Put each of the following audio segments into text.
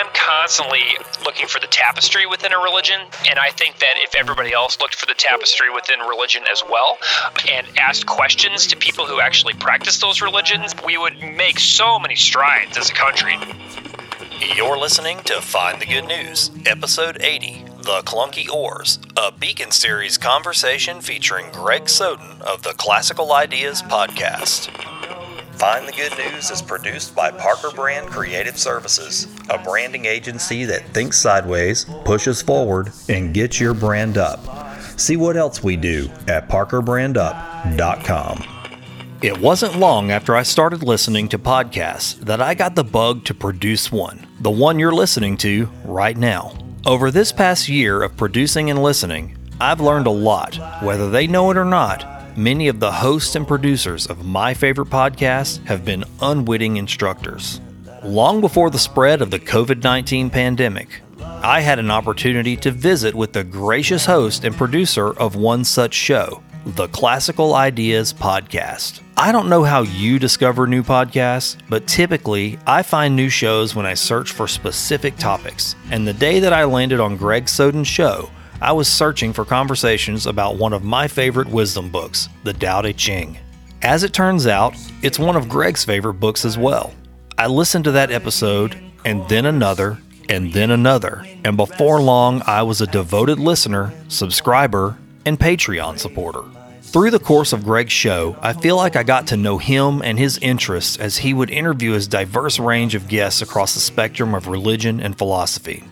I'm constantly looking for the tapestry within a religion, and I think that if everybody else looked for the tapestry within religion as well and asked questions to people who actually practice those religions, we would make so many strides as a country. You're listening to Find the Good News, Episode 80 The Clunky Oars, a Beacon Series conversation featuring Greg Soden of the Classical Ideas Podcast. Find the Good News is produced by Parker Brand Creative Services, a branding agency that thinks sideways, pushes forward, and gets your brand up. See what else we do at parkerbrandup.com. It wasn't long after I started listening to podcasts that I got the bug to produce one, the one you're listening to right now. Over this past year of producing and listening, I've learned a lot, whether they know it or not. Many of the hosts and producers of my favorite podcasts have been unwitting instructors. Long before the spread of the COVID 19 pandemic, I had an opportunity to visit with the gracious host and producer of one such show, the Classical Ideas Podcast. I don't know how you discover new podcasts, but typically I find new shows when I search for specific topics. And the day that I landed on Greg Soden's show, I was searching for conversations about one of my favorite wisdom books, the Tao Te Ching. As it turns out, it's one of Greg's favorite books as well. I listened to that episode, and then another, and then another, and before long, I was a devoted listener, subscriber, and Patreon supporter. Through the course of Greg's show, I feel like I got to know him and his interests as he would interview his diverse range of guests across the spectrum of religion and philosophy.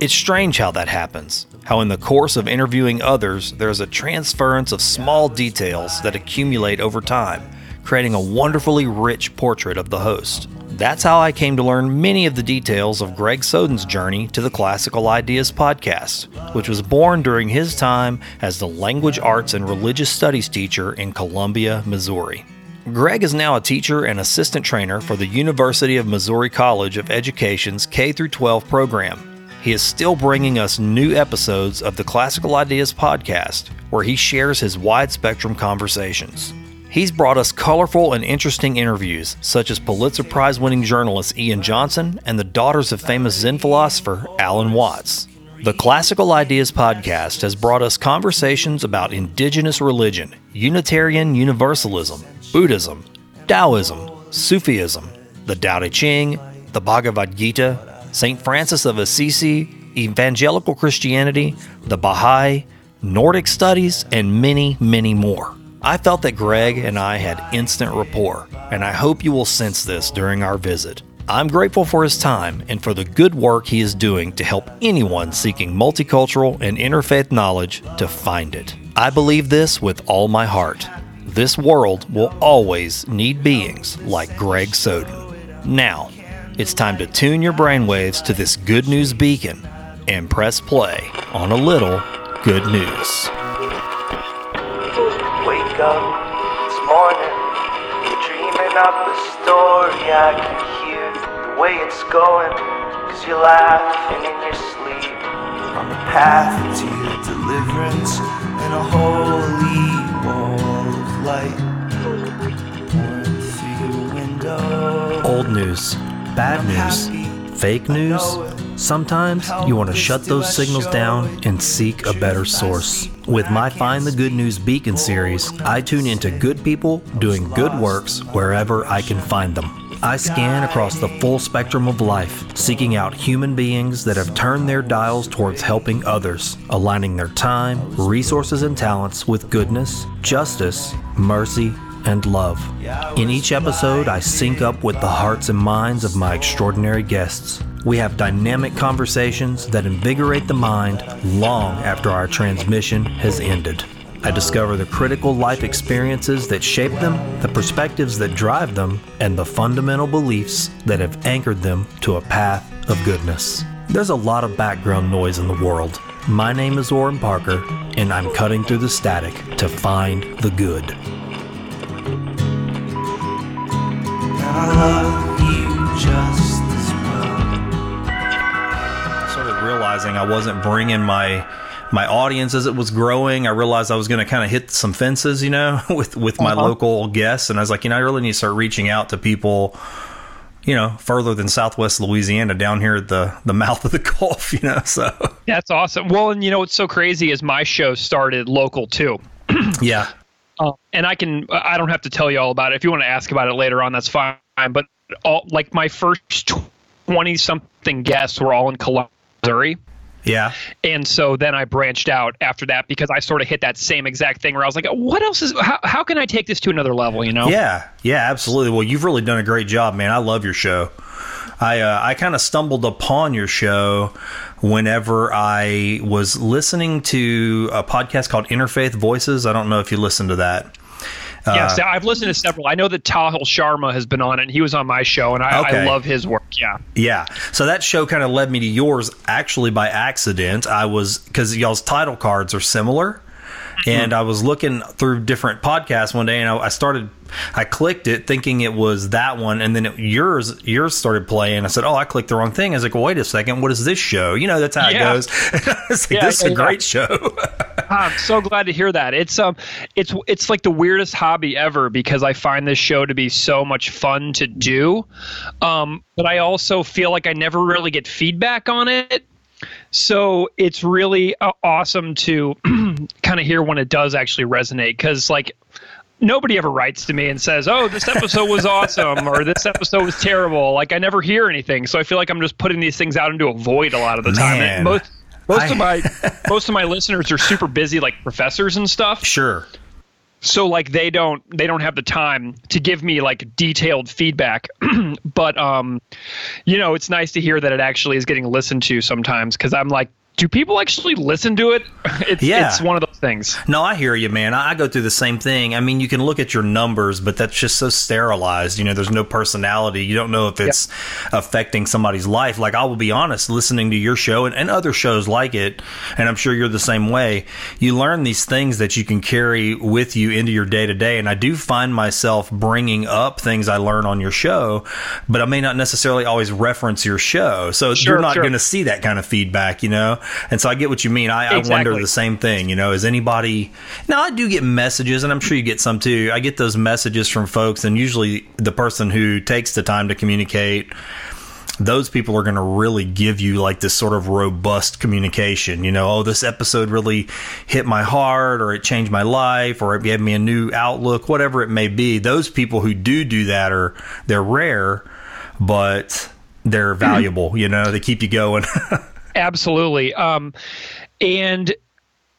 It's strange how that happens. How, in the course of interviewing others, there's a transference of small details that accumulate over time, creating a wonderfully rich portrait of the host. That's how I came to learn many of the details of Greg Soden's journey to the Classical Ideas podcast, which was born during his time as the language arts and religious studies teacher in Columbia, Missouri. Greg is now a teacher and assistant trainer for the University of Missouri College of Education's K 12 program he is still bringing us new episodes of the Classical Ideas podcast, where he shares his wide spectrum conversations. He's brought us colorful and interesting interviews, such as Pulitzer Prize winning journalist Ian Johnson and the daughters of famous Zen philosopher Alan Watts. The Classical Ideas podcast has brought us conversations about indigenous religion, Unitarian Universalism, Buddhism, Taoism, Sufism, the Tao Te Ching, the Bhagavad Gita, St. Francis of Assisi, Evangelical Christianity, the Baha'i, Nordic studies, and many, many more. I felt that Greg and I had instant rapport, and I hope you will sense this during our visit. I'm grateful for his time and for the good work he is doing to help anyone seeking multicultural and interfaith knowledge to find it. I believe this with all my heart. This world will always need beings like Greg Soden. Now, it's time to tune your brainwaves to this good news beacon and press play on a little good news. Wake up this morning, you're dreaming up a story. I can hear the way it's going, cause you're laughing in your sleep. On the path to your deliverance and a holy ball of light pouring through your window. Old news bad news, fake news, sometimes you want to shut those signals down and seek a better source. With my Find the Good News Beacon series, I tune into good people doing good works wherever I can find them. I scan across the full spectrum of life, seeking out human beings that have turned their dials towards helping others, aligning their time, resources, and talents with goodness, justice, mercy, and love. In each episode, I sync up with the hearts and minds of my extraordinary guests. We have dynamic conversations that invigorate the mind long after our transmission has ended. I discover the critical life experiences that shape them, the perspectives that drive them, and the fundamental beliefs that have anchored them to a path of goodness. There's a lot of background noise in the world. My name is Orrin Parker, and I'm cutting through the static to find the good. Started realizing I wasn't bringing my my audience as it was growing. I realized I was going to kind of hit some fences, you know, with with my uh-huh. local guests, and I was like, you know, I really need to start reaching out to people you know, further than Southwest Louisiana, down here at the the mouth of the Gulf. You know, so that's awesome. Well, and you know what's so crazy is my show started local too. yeah. Uh, and I can I don't have to tell you all about it. If you want to ask about it later on, that's fine. But all like my first twenty something guests were all in Columbia, Missouri. Yeah. And so then I branched out after that because I sort of hit that same exact thing where I was like, what else is, how, how can I take this to another level, you know? Yeah. Yeah, absolutely. Well, you've really done a great job, man. I love your show. I, uh, I kind of stumbled upon your show whenever I was listening to a podcast called Interfaith Voices. I don't know if you listened to that. Yes, uh, I've listened to several. I know that Tahil Sharma has been on it, and he was on my show, and I, okay. I love his work. Yeah. Yeah. So that show kind of led me to yours actually by accident. I was, because y'all's title cards are similar. Mm-hmm. And I was looking through different podcasts one day, and I, I started I clicked it thinking it was that one, and then it, yours yours started playing. I said, "Oh, I clicked the wrong thing." I was like, well, "Wait a second, what is this show?" You know, that's how yeah. it goes. like, yeah, this is a great show. I'm so glad to hear that. It's um, it's it's like the weirdest hobby ever because I find this show to be so much fun to do, um, but I also feel like I never really get feedback on it. So it's really uh, awesome to kind of hear when it does actually resonate because like nobody ever writes to me and says, "Oh, this episode was awesome" or "This episode was terrible." Like I never hear anything, so I feel like I'm just putting these things out into a void a lot of the time. Man, most most I... of my most of my listeners are super busy, like professors and stuff. Sure. So like they don't they don't have the time to give me like detailed feedback, but um, you know it's nice to hear that it actually is getting listened to sometimes because I'm like do people actually listen to it? It's, yeah. it's one of those things. No, I hear you, man. I, I, go through the same thing. I mean, you can look at your numbers, but that's just so sterilized. You know, there's no personality. You don't know if it's yeah. affecting somebody's life. Like, I will be honest, listening to your show and, and other shows like it, and I'm sure you're the same way, you learn these things that you can carry with you into your day to day. And I do find myself bringing up things I learn on your show, but I may not necessarily always reference your show. So sure, you're not sure. going to see that kind of feedback, you know? And so I get what you mean. I, exactly. I wonder the same thing. You know, is anybody now? I do get messages, and I'm sure you get some too. I get those messages from folks, and usually the person who takes the time to communicate those people are going to really give you like this sort of robust communication. You know, oh, this episode really hit my heart, or it changed my life, or it gave me a new outlook, whatever it may be. Those people who do do that are they're rare, but they're hmm. valuable. You know, they keep you going. Absolutely. Um, and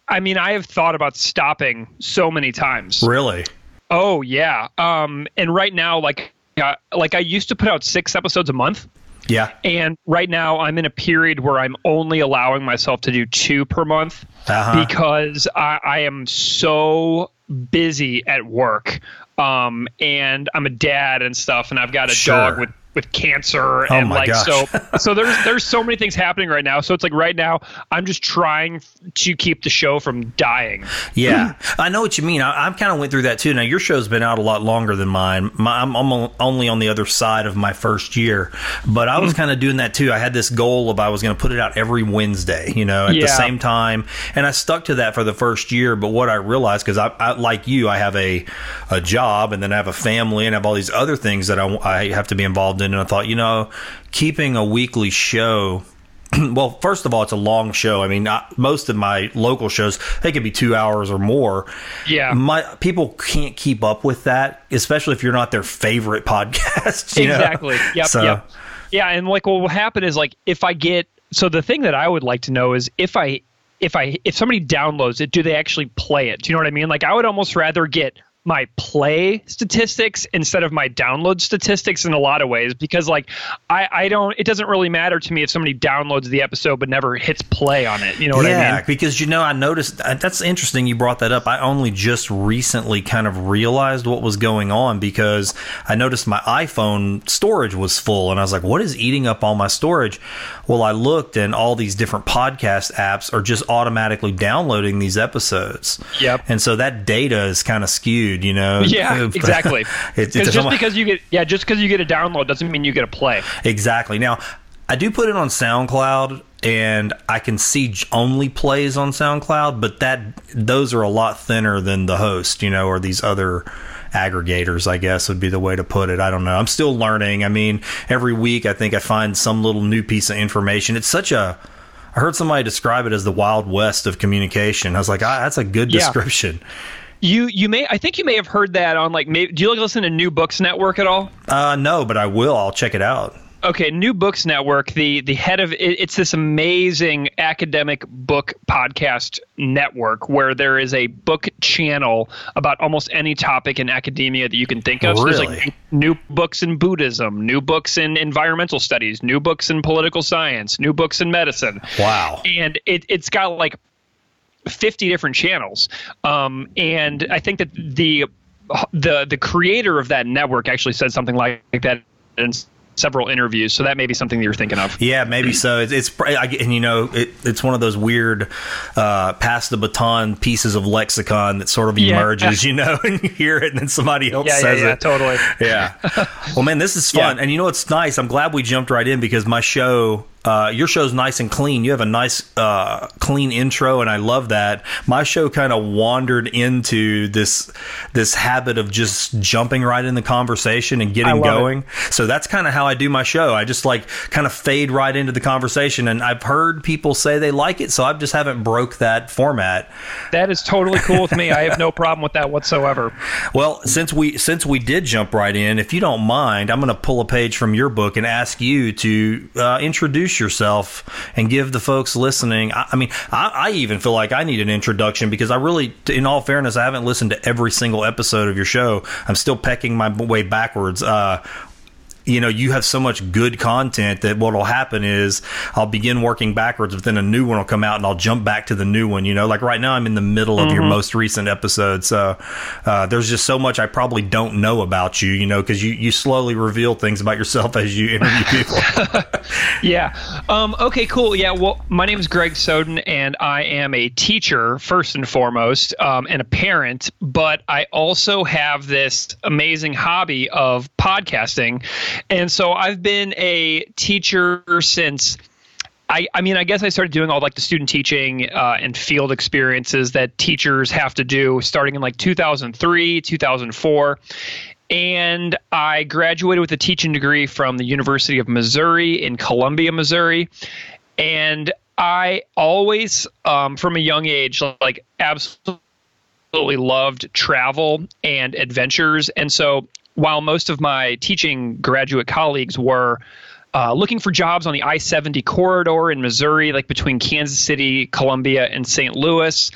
I mean, I have thought about stopping so many times. Really? Oh yeah. Um, and right now, like, uh, like I used to put out six episodes a month. Yeah. And right now, I'm in a period where I'm only allowing myself to do two per month uh-huh. because I, I am so busy at work. Um, and I'm a dad and stuff, and I've got a sure. dog with with cancer oh and like gosh. so so there's there's so many things happening right now. So it's like right now i'm just trying to keep the show from dying. Yeah. I know what you mean. I, I kind of went through that too. Now your show's been out a lot longer than mine. My, I'm, I'm, only on the other side of my first year. But i was mm. kind of doing that too. I had this goal of i was going to put it out every wednesday you know at yeah. the same time. And i stuck to that for the first year. But what i realized because I, I, like you i have a a job and then i have a family and I have all these other things that I, I have to be involved in and I thought, you know, keeping a weekly show well, first of all, it's a long show. I mean, not, most of my local shows they could be two hours or more. Yeah, my people can't keep up with that, especially if you're not their favorite podcast. exactly. Know? Yep. So. Yep. Yeah, and like what will happen is like if I get so the thing that I would like to know is if I if I if somebody downloads it, do they actually play it? Do you know what I mean? Like I would almost rather get my play statistics instead of my download statistics in a lot of ways because like I, I don't it doesn't really matter to me if somebody downloads the episode but never hits play on it. You know what yeah, I mean? because you know I noticed uh, that's interesting you brought that up. I only just recently kind of realized what was going on because I noticed my iPhone storage was full and I was like what is eating up all my storage? Well I looked and all these different podcast apps are just automatically downloading these episodes. Yep. And so that data is kind of skewed you know. Yeah, exactly. it, just because you get yeah, just because you get a download doesn't mean you get a play. Exactly. Now, I do put it on SoundCloud and I can see only plays on SoundCloud, but that those are a lot thinner than the host, you know, or these other aggregators, I guess would be the way to put it. I don't know. I'm still learning. I mean, every week I think I find some little new piece of information. It's such a I heard somebody describe it as the wild west of communication. I was like, ah, that's a good Yeah. description. You you may I think you may have heard that on like maybe do you like listen to New Books Network at all? Uh, no, but I will. I'll check it out. Okay, New Books Network. The the head of it, it's this amazing academic book podcast network where there is a book channel about almost any topic in academia that you can think of. So there's Really? like new books in Buddhism, new books in environmental studies, new books in political science, new books in medicine Wow. and it, it's got like 50 different channels um, and i think that the the the creator of that network actually said something like that in several interviews so that may be something that you're thinking of Yeah, maybe so. It's, it's I, and you know, it, it's one of those weird uh, pass the baton pieces of lexicon that sort of Yeah. emerges, you know, and you hear it, and then somebody else yeah yeah says yeah it. totally Yeah. Well, man, this is fun, Yeah. and you know what's nice? I'm glad we jumped right in because my show. Uh, your show's nice and clean. You have a nice, uh, clean intro, and I love that. My show kind of wandered into this this habit of just jumping right in the conversation and getting love it. going. So that's kind of how I do my show. I just like kind of fade right into the conversation, and I've heard people say they like it, so I just haven't broke that format. that is totally cool with me i have no problem with that whatsoever Well, since we since we did jump right in, if you don't mind, I'm going to pull a page from your book and ask you to uh, introduce yourself and give the folks listening. I, I mean, I, I even feel like I need an introduction because I really, in all fairness, I haven't listened to every single episode of your show. I'm still pecking my way backwards. Uh, you know, you have so much good content that what'll happen is I'll begin working backwards, but then a new one will come out and I'll jump back to the new one. You know, like right now I'm in the middle of your most recent episode, so uh, there's just so much I probably don't know about you. You know, because you you slowly reveal things about yourself as you interview people. Yeah. Um, okay, cool. Yeah. Well, my name is Greg Soden, and I am a teacher, first and foremost, um, and a parent, but I also have this amazing hobby of podcasting. And so I've been a teacher since. I, I mean, I guess I started doing all like the student teaching uh, and field experiences that teachers have to do starting in like 2003, 2004 and I graduated with a teaching degree from the University of Missouri in Columbia, Missouri. And I always, um, from a young age, like absolutely loved travel and adventures. And so while most of my teaching graduate colleagues were uh, looking for jobs on the I 70 corridor in Missouri, like between Kansas City, Columbia, and St. Louis.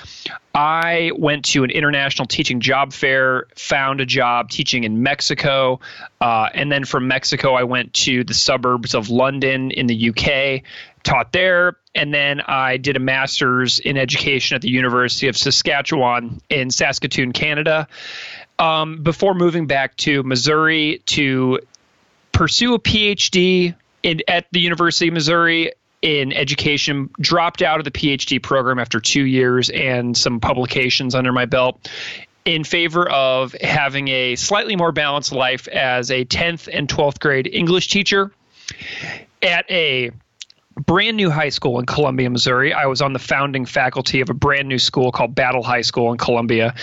I went to an international teaching job fair, found a job teaching in Mexico. Uh, and then from Mexico, I went to the suburbs of London in the UK, taught there. And then I did a master's in education at the University of Saskatchewan in Saskatoon, Canada. Um, before moving back to Missouri to pursue a PhD in, at the University of Missouri in education, dropped out of the PhD program after two years and some publications under my belt in favor of having a slightly more balanced life as a 10th and 12th grade English teacher at a brand new high school in Columbia, Missouri. I was on the founding faculty of a brand new school called Battle High School in Columbia.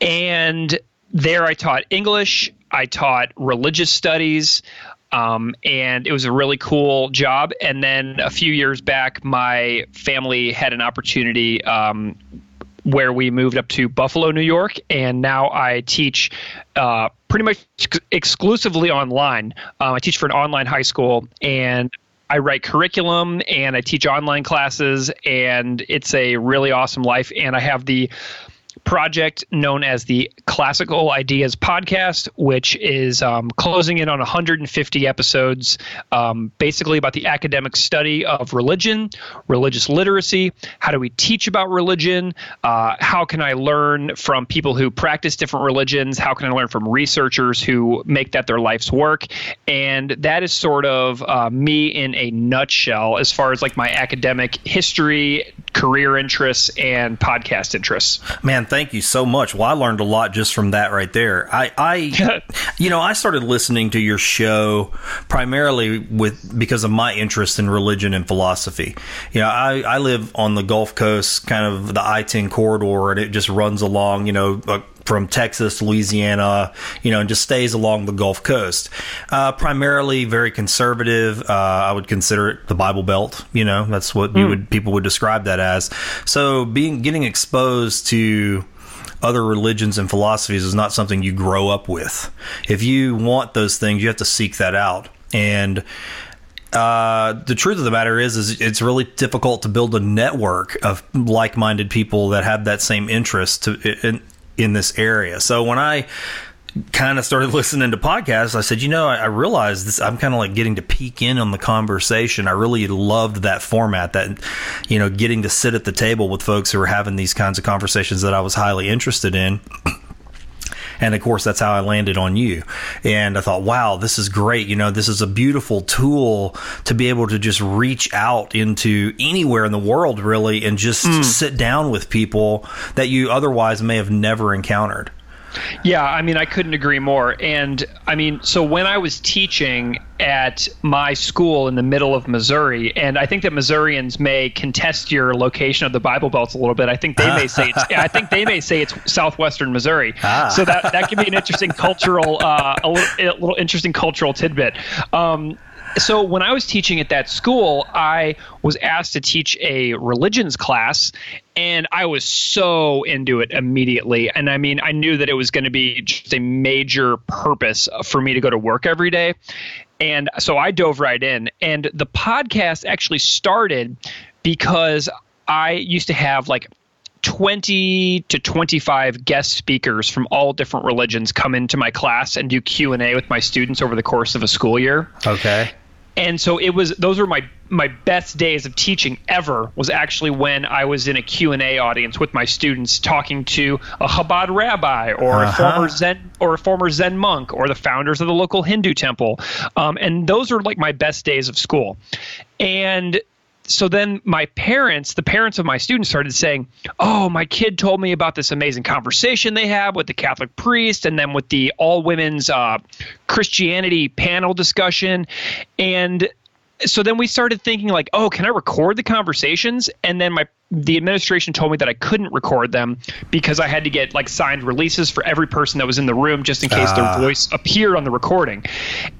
And there I taught English, I taught religious studies, um, and it was a really cool job. And then a few years back, my family had an opportunity. Um, where we moved up to Buffalo, New York, and now I teach uh, pretty much ex- exclusively online. Um, I teach for an online high school, and I write curriculum and I teach online classes, and it's a really awesome life. And I have the project known as the Classical Ideas Podcast, which is um, closing in on 150 episodes, um, basically about the academic study of religion, religious literacy. How do we teach about religion? Uh, how can I learn from people who practice different religions? How can I learn from researchers who make that their life's work? And that is sort of uh, me in a nutshell as far as like my academic history, career interests, and podcast interests. Man, thank you so much. Well, I learned a lot just from that right there. I, I you know, I started listening to your show primarily with because of my interest in religion and philosophy. You know, I, I live on the Gulf Coast, kind of the I-10 corridor, and it just runs along, you know, uh, from Texas, Louisiana, you know, and just stays along the Gulf Coast. Uh, primarily very conservative. Uh, I would consider it the Bible Belt. You know, that's what you would people would describe that as. So being getting exposed to other religions and philosophies is not something you grow up with. If you want those things, you have to seek that out. And uh, the truth of the matter is, is it's really difficult to build a network of like-minded people that have that same interest to, in in this area. So when I kind of started listening to podcasts, I said, you know, I, I realized this. I'm kind of like getting to peek in on the conversation. I really loved that format. That you know, getting to sit at the table with folks who were having these kinds of conversations that I was highly interested in. And of course, that's how I landed on you. And I thought, wow, this is great. You know, this is a beautiful tool to be able to just reach out into anywhere in the world, really, and just mm. sit down with people that you otherwise may have never encountered. Yeah, I mean, I couldn't agree more. And I mean, so when I was teaching at my school in the middle of Missouri, and I think that Missourians may contest your location of the Bible Belts a little bit. I think they may say it's, I think they may say it's southwestern Missouri. Ah. So that that could be an interesting cultural, uh, a, little, a, little, interesting cultural tidbit. Um, so when I was teaching at that school, I was asked to teach a religions class, and I was so into it immediately. And I mean, I knew that it was going to be just a major purpose for me to go to work every day. And so I dove right in. And the podcast actually started because I used to have like 20 to 25 guest speakers from all different religions come into my class and do q&a with my students over the course of a school year okay and so it was those were my my best days of teaching ever was actually when I was in a Q&A audience with my students talking to a Chabad rabbi or uh-huh. a former Zen or a former Zen monk or the founders of the local Hindu temple um, and those are like my best days of school and so then my parents, the parents of my students, started saying, "Oh, my kid told me about this amazing conversation they had with the Catholic priest, and then with the all women's uh, Christianity panel discussion." And so then we started thinking like, oh, can I record the conversations? And then my the administration told me that I couldn't record them because I had to get like signed releases for every person that was in the room just in case their ah. voice appeared on the recording.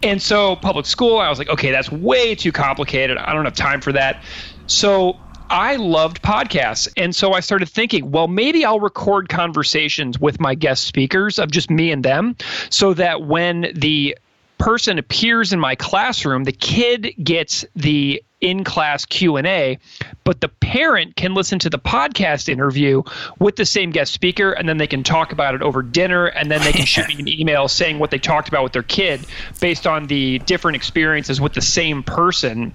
And so public school, I was like, okay, that's way too complicated. I don't have time for that. So I loved podcasts. And so I started thinking, well, maybe I'll record conversations with my guest speakers of just me and them so that when the person appears in my classroom, the kid gets the in-class Q&A, but the parent can listen to the podcast interview with the same guest speaker and then they can talk about it over dinner and then they can shoot me an email saying what they talked about with their kid based on the different experiences with the same person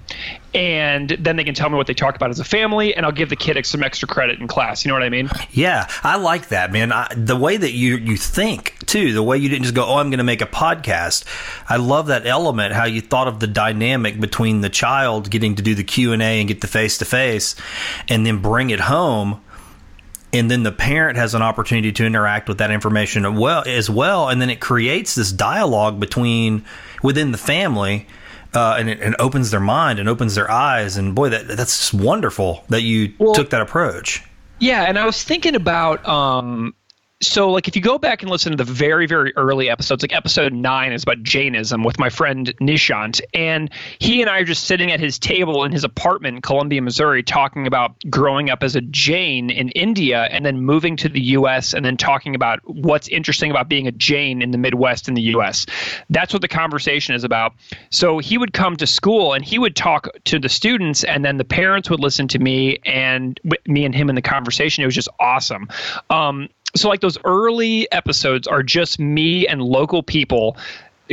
and then they can tell me what they talked about as a family and I'll give the kid some extra credit in class. You know what I mean? Yeah, I like that, man. I, the way that you you think too, the way you didn't just go, "Oh, I'm going to make a podcast." I love that element how you thought of the dynamic between the child getting to do the Q&A and get the face to face and then bring it home and then the parent has an opportunity to interact with that information well as well and then it creates this dialogue between within the family uh, and it and opens their mind and opens their eyes. And boy, that that's just wonderful that you well, took that approach. Yeah, and I was thinking about um, so like if you go back and listen to the very very early episodes like episode 9 is about jainism with my friend nishant and he and i are just sitting at his table in his apartment in columbia missouri talking about growing up as a jain in india and then moving to the us and then talking about what's interesting about being a jain in the midwest in the us that's what the conversation is about. So he would come to school and he would talk to the students and then the parents would listen to me and me and him in the conversation. It was just awesome. Um, so like those early episodes are just me and local people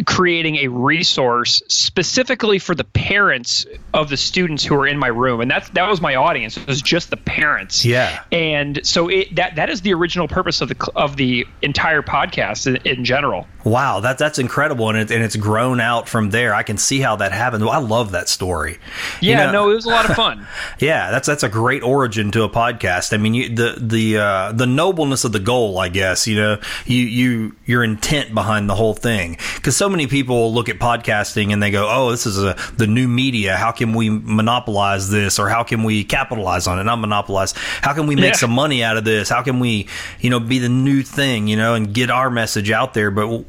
creating a resource specifically for the parents of the students who are in my room. And that's that was my audience. It was just the parents. Yeah. And so it, that that is the original purpose of the of the entire podcast in, in general. Wow. That that's incredible. And, it, and it's grown out from there. I can see how that happened. I love that story. Yeah you know, no it was a lot of fun. Yeah that's that's a great origin to a podcast. I mean you, the the uh, the nobleness of the goal i guess you know you you your intent behind the whole thing. Because so many people look at podcasting and they go, "Oh, this is a the new media. How can we monopolize this, or how can we capitalize on it? Not monopolize. How can we make yeah. some money out of this? How can we, you know, be the new thing, you know, and get our message out there?" But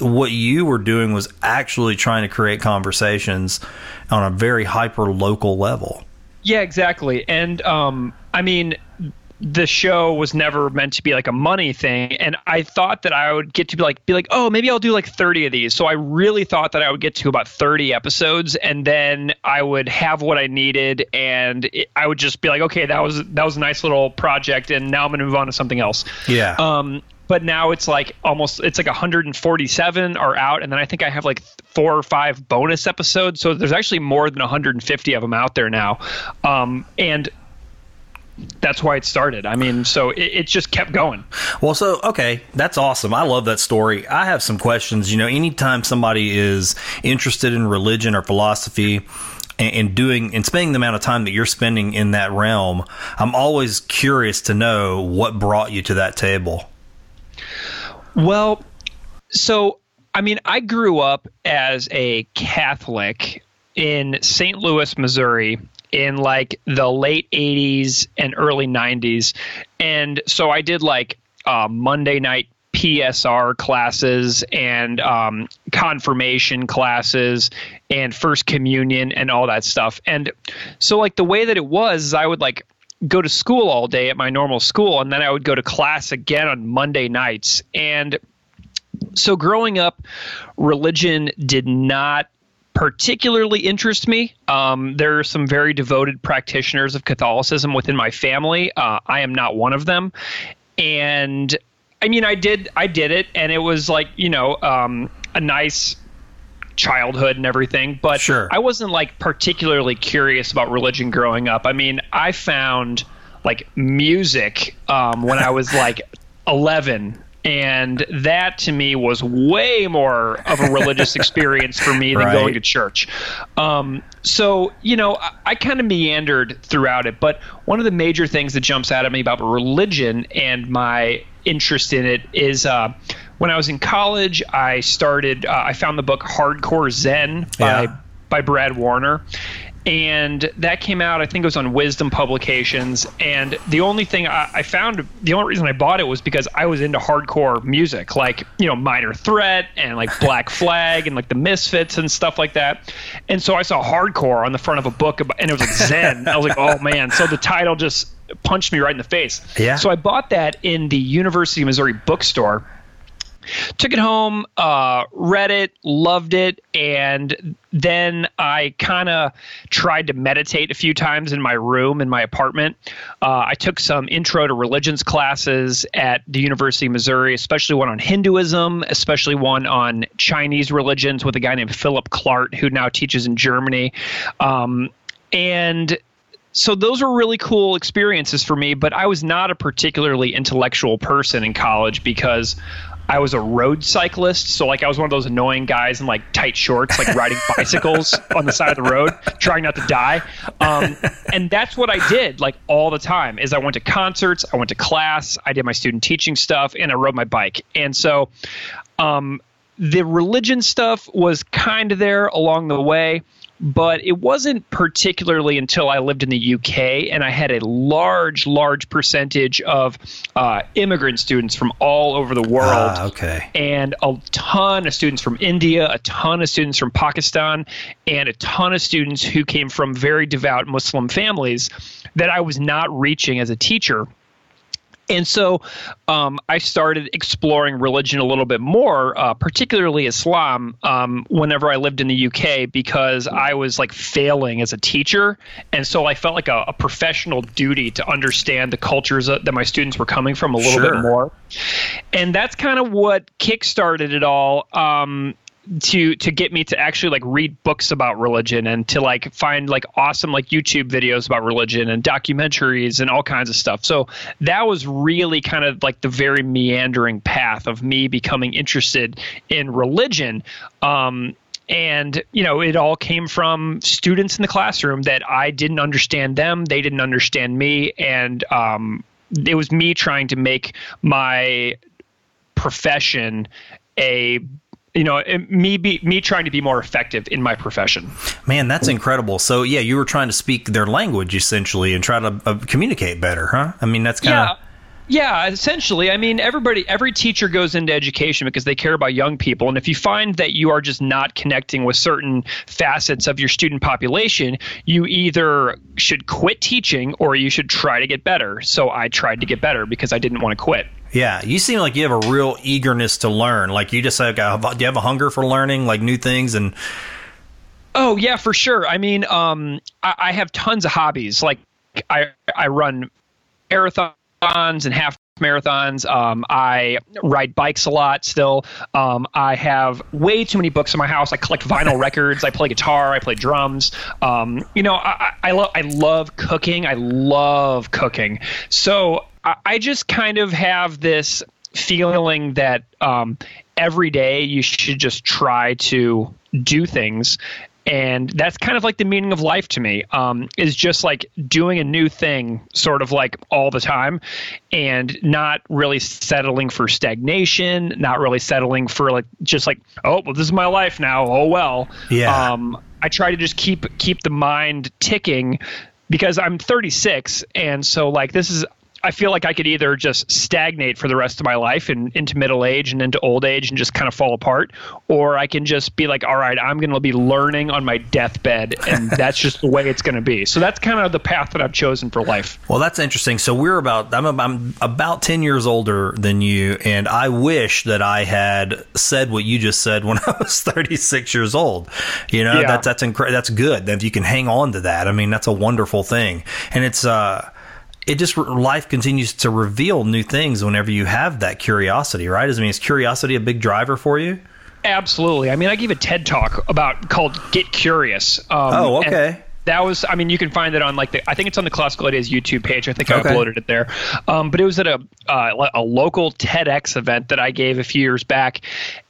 what you were doing was actually trying to create conversations on a very hyper local level. Yeah, exactly. And um, I mean, the show was never meant to be like a money thing. And i thought that i would get to be like be like oh maybe i'll do like 30 of these. So i really thought that i would get to about 30 episodes and then i would have what i needed and it, i would just be like okay that was that was a nice little project and now i'm going to move on to something else. Yeah. Um but now it's like almost it's like 147 are out and then i think i have like four or five bonus episodes. So there's actually more than 150 of them out there now. Um, and that's why it started. I mean, so it, it, just kept going. Well, so okay, that's awesome. I love that story. I have some questions. You know, anytime somebody is interested in religion or philosophy, and, doing and spending the amount of time that you're spending in that realm, I'm always curious to know what brought you to that table. Well, so I mean, I grew up as a Catholic in St. Louis, Missouri in like the late 80s and early 90s. And so I did like uh, Monday night PSR classes and um, confirmation classes and first communion and all that stuff. And so, like, the way that it was, I would like go to school all day at my normal school, and then I would go to class again on Monday nights. And so, growing up, religion did not particularly interest me. Um, there are some very devoted practitioners of Catholicism within my family. Uh, I am not one of them, and I mean, I did, I did it, and it was like you know um, a nice childhood and everything. But sure. I wasn't like particularly curious about religion growing up. I mean, I found like music um, when I was like 11 and that to me was way more of a religious experience for me than right. going to church. Um, so you know, I, I kind of meandered throughout it, but one of the major things that jumps out at me about religion and my interest in it is uh, when I was in college, I started. Uh, I found the book Hardcore Zen by yeah. by Brad Warner, and that came out i think it was on wisdom publications. And the only thing I, I, found the only reason i bought it was because i was into hardcore music like you know minor threat and like black flag and like the misfits and stuff like that. And so i saw hardcore on the front of a book about, and it was like zen. I was like oh man. So the title just punched me right in the face. Yeah. So i bought that in the university of missouri bookstore took it home, uh, read it, loved it, and then I kind of tried to meditate a few times in my room in my apartment. Uh, I took some intro to religions classes at the University of Missouri, especially one on Hinduism, especially one on Chinese religions with a guy named Philip Clart, who now teaches in Germany. Um, and so those were really cool experiences for me but i was not a particularly intellectual person in college because I was a road cyclist, so like I was one of those annoying guys in like tight shorts, like riding bicycles on the side of the road, trying not to die. Um, and that's what I did like all the time. Is I went to concerts, I went to class, I did my student teaching stuff, and I rode my bike. And so, um, the religion stuff was kind of there along the way but it wasn't particularly until I lived in the UK and I had a large, large percentage of uh, immigrant students from all over the world. Ah, okay. And a ton of students from India, a ton of students from Pakistan, and a ton of students who came from very devout Muslim families that I was not reaching as a teacher and so um, I started exploring religion a little bit more, uh, particularly Islam, um, whenever I lived in the UK because I was like failing as a teacher. And so I felt like a, a professional duty to understand the cultures that, that, my students were coming from a little sure. bit more. And that's kind of what kickstarted it all. Um, to to get me to actually like read books about religion and to like find like awesome like YouTube videos about religion and documentaries and all kinds of stuff. So that was really kind of like the very meandering path of me becoming interested in religion. Um, and you know it all came from students in the classroom that I didn't understand them, they didn't understand me, and um, it was me trying to make my profession a you know, me be me trying to be more effective in my profession. Man, that's incredible. So yeah, you were trying to speak their language essentially and try to uh, communicate better, huh? I mean, that's kind of yeah. Essentially. I mean, everybody, every teacher goes into education because they care about young people. And if you find that you are just not connecting with certain facets of your student population, you either should quit teaching or you should try to get better. So I tried to get better because I didn't want to quit. Yeah, you seem like you have a real eagerness to learn. Like you just like, do you have a hunger for learning, like new things and. Oh yeah, for sure. I mean, um, I, I have tons of hobbies. Like I I run marathons and half marathons. Um, I ride bikes a lot still. Um, I have way too many books in my house. I collect vinyl records. I play guitar. I play drums. Um, you know, I, I, love I love cooking. I love cooking. So I, I just kind of have this feeling that um, every day you should just try to do things and that's kind of like the meaning of life to me um, is just like doing a new thing sort of like all the time and not really settling for stagnation not really settling for like just like oh well this is my life now. Oh well. Yeah. Um, i try to just keep keep the mind ticking because i'm 36 and so like this is I feel like I could either just stagnate for the rest of my life and into middle age and into old age and just kind of fall apart, or I can just be like, all right, I'm going to be learning on my deathbed, and that's just the way it's going to be. So that's kind of the path that I've chosen for life. Well, that's interesting. So we're about I'm, I'm about ten years older than you, and I wish that I had said what you just said when I was 36 years old. You know, yeah. that, that's incredible. That's good that you can hang on to that. I mean, that's a wonderful thing, and it's uh it just life continues to reveal new things whenever you have that curiosity, right? I mean, is curiosity a big driver for you? Absolutely. I mean, I gave a TED talk about called "Get Curious." Um, oh, okay. That was, I mean, you can find it on like the, I think it's on the Classical Ideas YouTube page. I think okay. I uploaded it there. Um, but it was at a uh, a local TEDx event that I gave a few years back,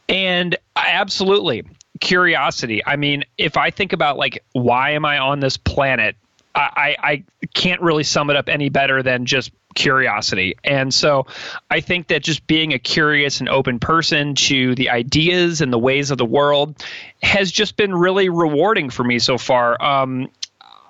and I, absolutely curiosity. I mean, if I think about like why am I on this planet, I, I can't really sum it up any better than just curiosity. And so I think that just being a curious and open person to the ideas and the ways of the world has just been really rewarding for me so far. Um,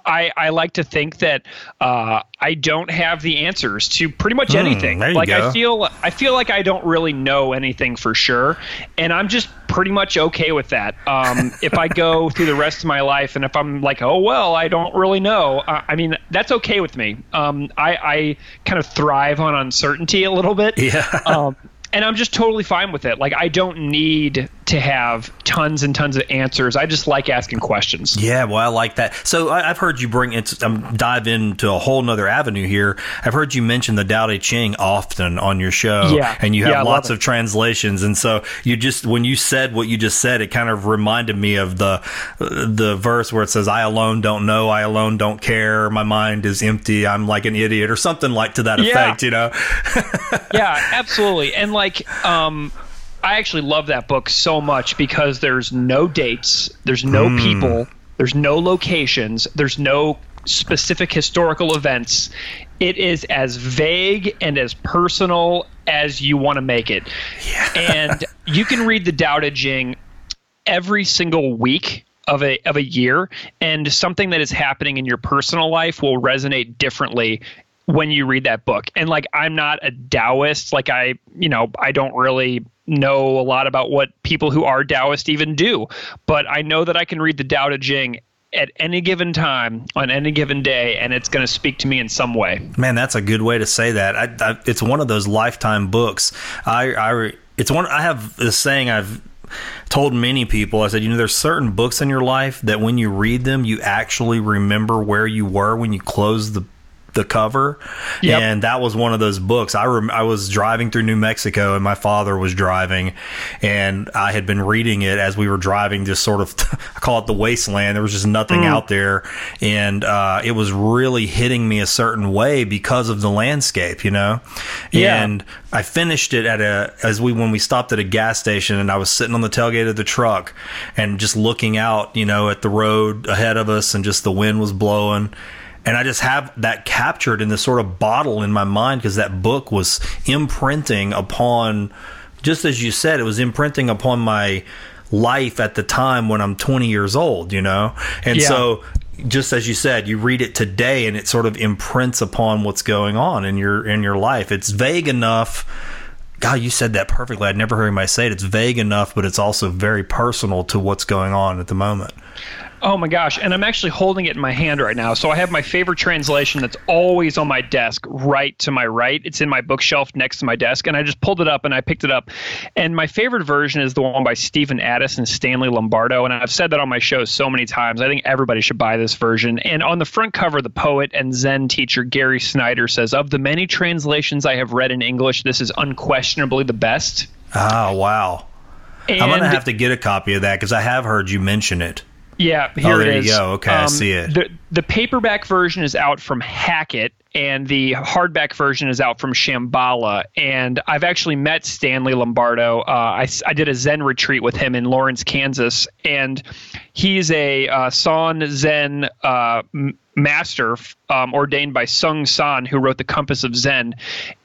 I, I like to think that uh, I don't have the answers to pretty much hmm, anything. like go. I feel I feel like I don't really know anything for sure, and I'm just pretty much okay with that. Um, if I go through the rest of my life and if I'm like, oh well, I don't really know. Uh, I mean, that's okay with me. Um, I, I kind of thrive on uncertainty a little bit. Yeah. Um, and I'm just totally fine with it. Like I don't need to have tons and tons of answers. I just like asking questions. Yeah, well, I like that. So I, have heard you bring it. Um, dive into a whole nother avenue here. I've heard you mention the Tao Te Ching often on your show. Yeah, and you have yeah, lots of translations. And so you just when you said what you just said, it kind of reminded me of the the verse where it says, "I alone don't know. I alone don't care. My mind is empty. I'm like an idiot," or something like to that effect. Yeah. You know? yeah, absolutely. And like, um, I actually love that book so much because there's no dates, there's no mm. people, there's no locations, there's no specific historical events. It is as vague and as personal as you want to make it. Yeah. and you can read the Tao Te Ching every single week of a of a year and something that is happening in your personal life will resonate differently when you read that book. And like I'm not a Taoist, like I, you know, I don't really know a lot about what people who are Taoist even do, but I know that I can read the Tao Te Ching at any given time on any given day and it's going to speak to me in some way. Man that's a good way to say that. I, I, it's one of those lifetime books. I i it's one i have this saying i've told many people. I said you know there's certain books in your life that when you read them you actually remember where you were when you closed the the cover, yep. and that was one of those books. I rem- I was driving through New Mexico, and my father was driving, and I had been reading it as we were driving. Just sort of, I call it the wasteland. There was just nothing mm. out there, and uh, it was really hitting me a certain way because of the landscape, you know. Yeah. And I finished it at a as we when we stopped at a gas station, and I was sitting on the tailgate of the truck, and just looking out, you know, at the road ahead of us, and just the wind was blowing and I just have that captured in this sort of bottle in my mind because that book was imprinting upon just as you said, it was imprinting upon my life at the time when I'm 20 years old, you know? And Yeah. so just as you said, you read it today and it sort of imprints upon what's going on in your in your life. It's vague enough. God, you said that perfectly. I'd never heard anybody say it. It's vague enough, but it's also very personal to what's going on at the moment. Oh my gosh. And I'm actually holding it in my hand right now. So I have my favorite translation that's always on my desk, right to my right. It's in my bookshelf next to my desk. And I just pulled it up and I picked it up. And my favorite version is the one by Stephen Addiss and Stanley Lombardo. And I've said that on my show so many times. I think everybody should buy this version. And on the front cover, the poet and Zen teacher Gary Snyder says, Of the many translations I have read in English, this is unquestionably the best. Ah, wow. And I'm going to have to get a copy of that because I have heard you mention it. Yeah, here Oh, there it you. Um, go. Okay, I see it. The, the paperback version is out from Hackett, and the hardback version is out from Shambhala. And I've actually met Stanley Lombardo. Uh, I, I did a Zen retreat with him in Lawrence, Kansas, and he's a uh, San Zen uh, master um, ordained by Seung Sahn, who wrote the Compass of Zen.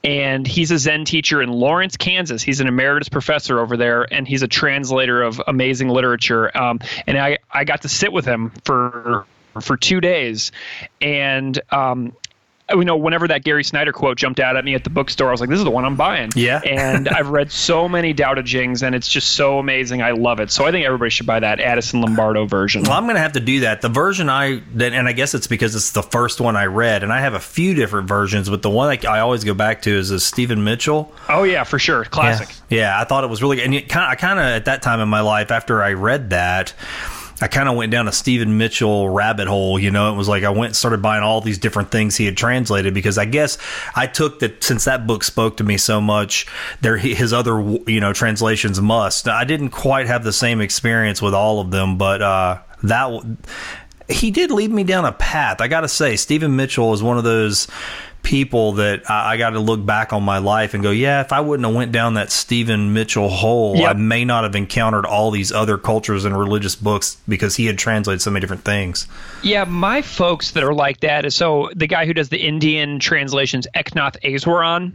And he's a Zen teacher in Lawrence, Kansas. He's an emeritus professor over there, and he's a translator of amazing literature. Um, and I, I got to sit with him for for two days, and um, Uh, you know, whenever that Gary Snyder quote jumped out at me at the bookstore, I was like, "This is the one I'm buying." Yeah. and I've read so many Tao Te Chings, and it's just so amazing. I love it. So I think everybody should buy that Addiss and Lombardo version. Well, I'm going to have to do that. The version I and I guess it's because it's the first one I read, and I have a few different versions, but the one I, I always go back to is a Stephen Mitchell. Oh yeah, for sure, classic. Yeah, yeah I thought it was really good. And it kind, I kind of at that time in my life, after I read that. I kind of went down a Stephen Mitchell rabbit hole, you know. It was like I went and started buying all these different things he had translated because I guess I took that since that book spoke to me so much, there his other you know translations must. I didn't quite have the same experience with all of them, but uh, that he did lead me down a path. I got to say, Stephen Mitchell is one of those people that I, I got to look back on my life and go, yeah, if I wouldn't have went down that Stephen Mitchell hole, Yep. I may not have encountered all these other cultures and religious books because he had translated so many different things. Yeah, my folks that are like that is so the guy who does the Indian translations, Eknath Easwaran.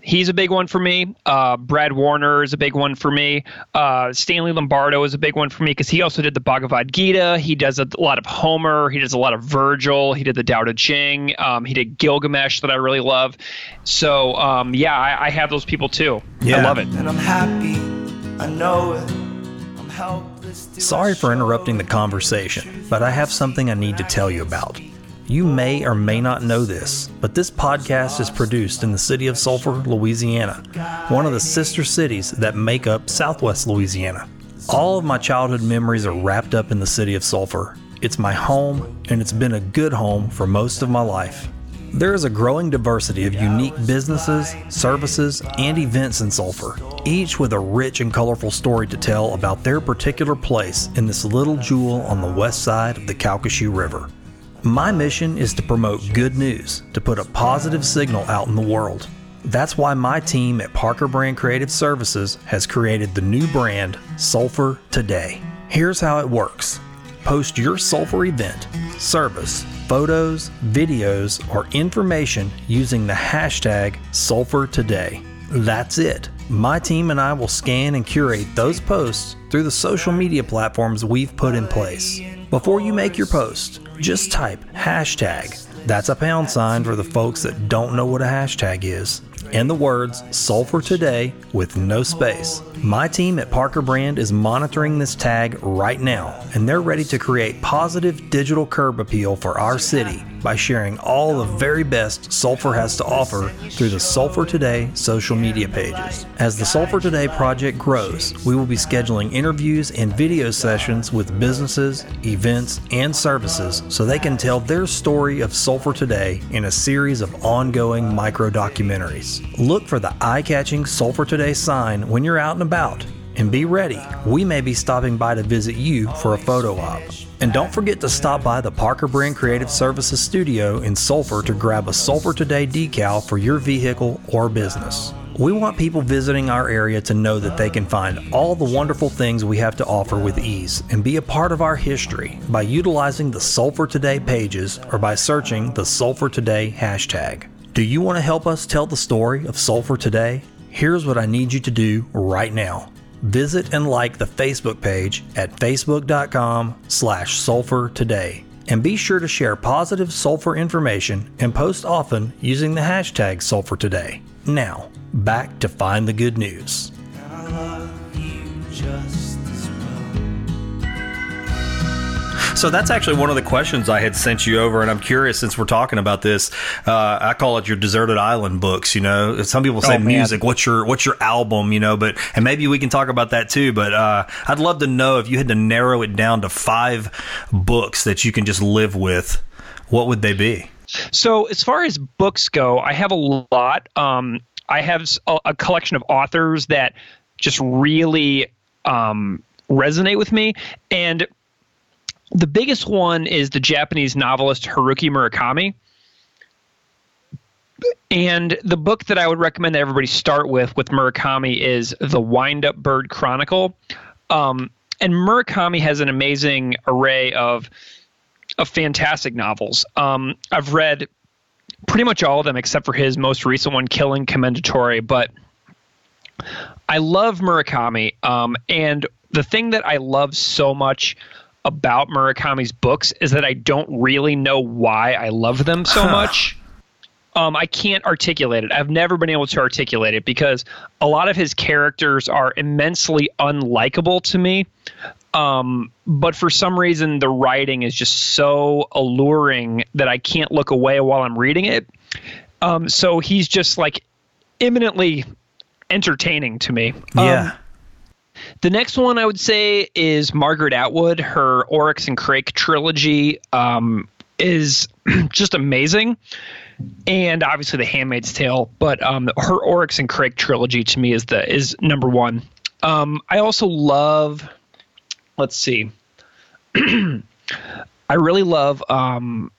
He's a big one for me. Uh, Brad Warner is a big one for me. Uh, Stanley Lombardo is a big one for me because he also did the Bhagavad Gita. He does a lot of Homer. He does a lot of Virgil. He did the Tao Te Ching. Um, he did Gilgamesh that I really love. So um, yeah, I, I have those people too. I Yeah. love it. And I'm happy, I know it. I'm helpless. Sorry for interrupting the conversation, but I have something I need to tell you about. You may or may not know this, but this podcast is produced in the city of Sulphur, Louisiana, one of the sister cities that make up southwest Louisiana. All of my childhood memories are wrapped up in the city of Sulphur. It's my home, and it's been a good home for most of my life. There is a growing diversity of unique businesses, services, and events in Sulphur, each with a rich and colorful story to tell about their particular place in this little jewel on the west side of the Calcasieu River. My mission is to promote good news, to put a positive signal out in the world. That's why my team at Parker Brand Creative Services has created the new brand Sulphur Today. Here's how it works post your Sulphur event, service, photos, videos, or information using the hashtag Sulphur Today. That's it. My team and I will scan and curate those posts through the social media platforms we've put in place. Before you make your post, just type hashtag. That's a pound sign for the folks that don't know what a hashtag is. And the words Sulphur Today with no space. My team at Parker Brand is monitoring this tag right now, and they're ready to create positive digital curb appeal for our city by sharing all the very best Sulphur has to offer through the Sulphur Today social media pages. As the Sulphur Today project grows, we will be scheduling interviews and video sessions with businesses, events, and services so they can tell their story of Sulphur Today in a series of ongoing micro documentaries. Look for the eye catching Sulphur Today sign when you're out and about. And be ready, we may be stopping by to visit you for a photo op. And don't forget to stop by the Parker Brand Creative Services studio in Sulphur to grab a Sulphur Today decal for your vehicle or business. We want people visiting our area to know that they can find all the wonderful things we have to offer with ease and be a part of our history by utilizing the Sulphur Today pages or by searching the Sulphur Today hashtag. Do you want to help us tell the story of Sulphur Today? here's what I need you to do right now. Visit and like the Facebook page at facebook.com slash sulfur today. And be sure to share positive sulfur information and post often using the hashtag sulfur today. Now, back to find the good news. So that's actually one of the questions I had sent you over, and I'm curious since we're talking about this. Uh, I call it your deserted island books. You know, some people say Oh, music. What's your what's your album? You know, but and maybe we can talk about that too. But uh, I'd love to know if you had to narrow it down to five books that you can just live with. What would they be? So as far as books go, I have a lot. Um, I have a collection of authors that just really um, resonate with me, and the biggest one is the Japanese novelist Haruki Murakami. And the book that I would recommend that everybody start with with Murakami is The Wind Up Bird Chronicle. Um, and Murakami has an amazing array of of fantastic novels. Um, I've read pretty much all of them except for his most recent one, Killing Commendatore. But I love Murakami. Um, and the thing that I love so much about Murakami's books is that I don't really know why I love them so much. Um, I can't articulate it. I've never been able to articulate it because a lot of his characters are immensely unlikable to me. Um, but for some reason, the writing is just so alluring that I can't look away while I'm reading it. Um, so he's just like imminently entertaining to me. Um, yeah. The next one I would say is Margaret Atwood. Her Oryx and Crake trilogy um, is just amazing. And obviously The Handmaid's Tale, but um, her Oryx and Crake trilogy to me is the is number one. Um, I also love, let's see, I really love um,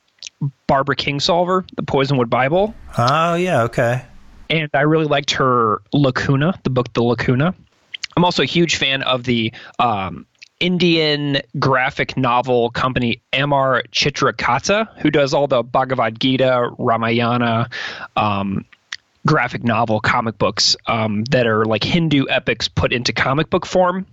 Barbara Kingsolver, The Poisonwood Bible Oh yeah. Okay. and I really liked her Lacuna, the book The Lacuna. I'm also a huge fan of the um, Indian graphic novel company Amar Chitra Katha, who does all the Bhagavad Gita, Ramayana, um, graphic novel comic books um, that are like Hindu epics put into comic book form.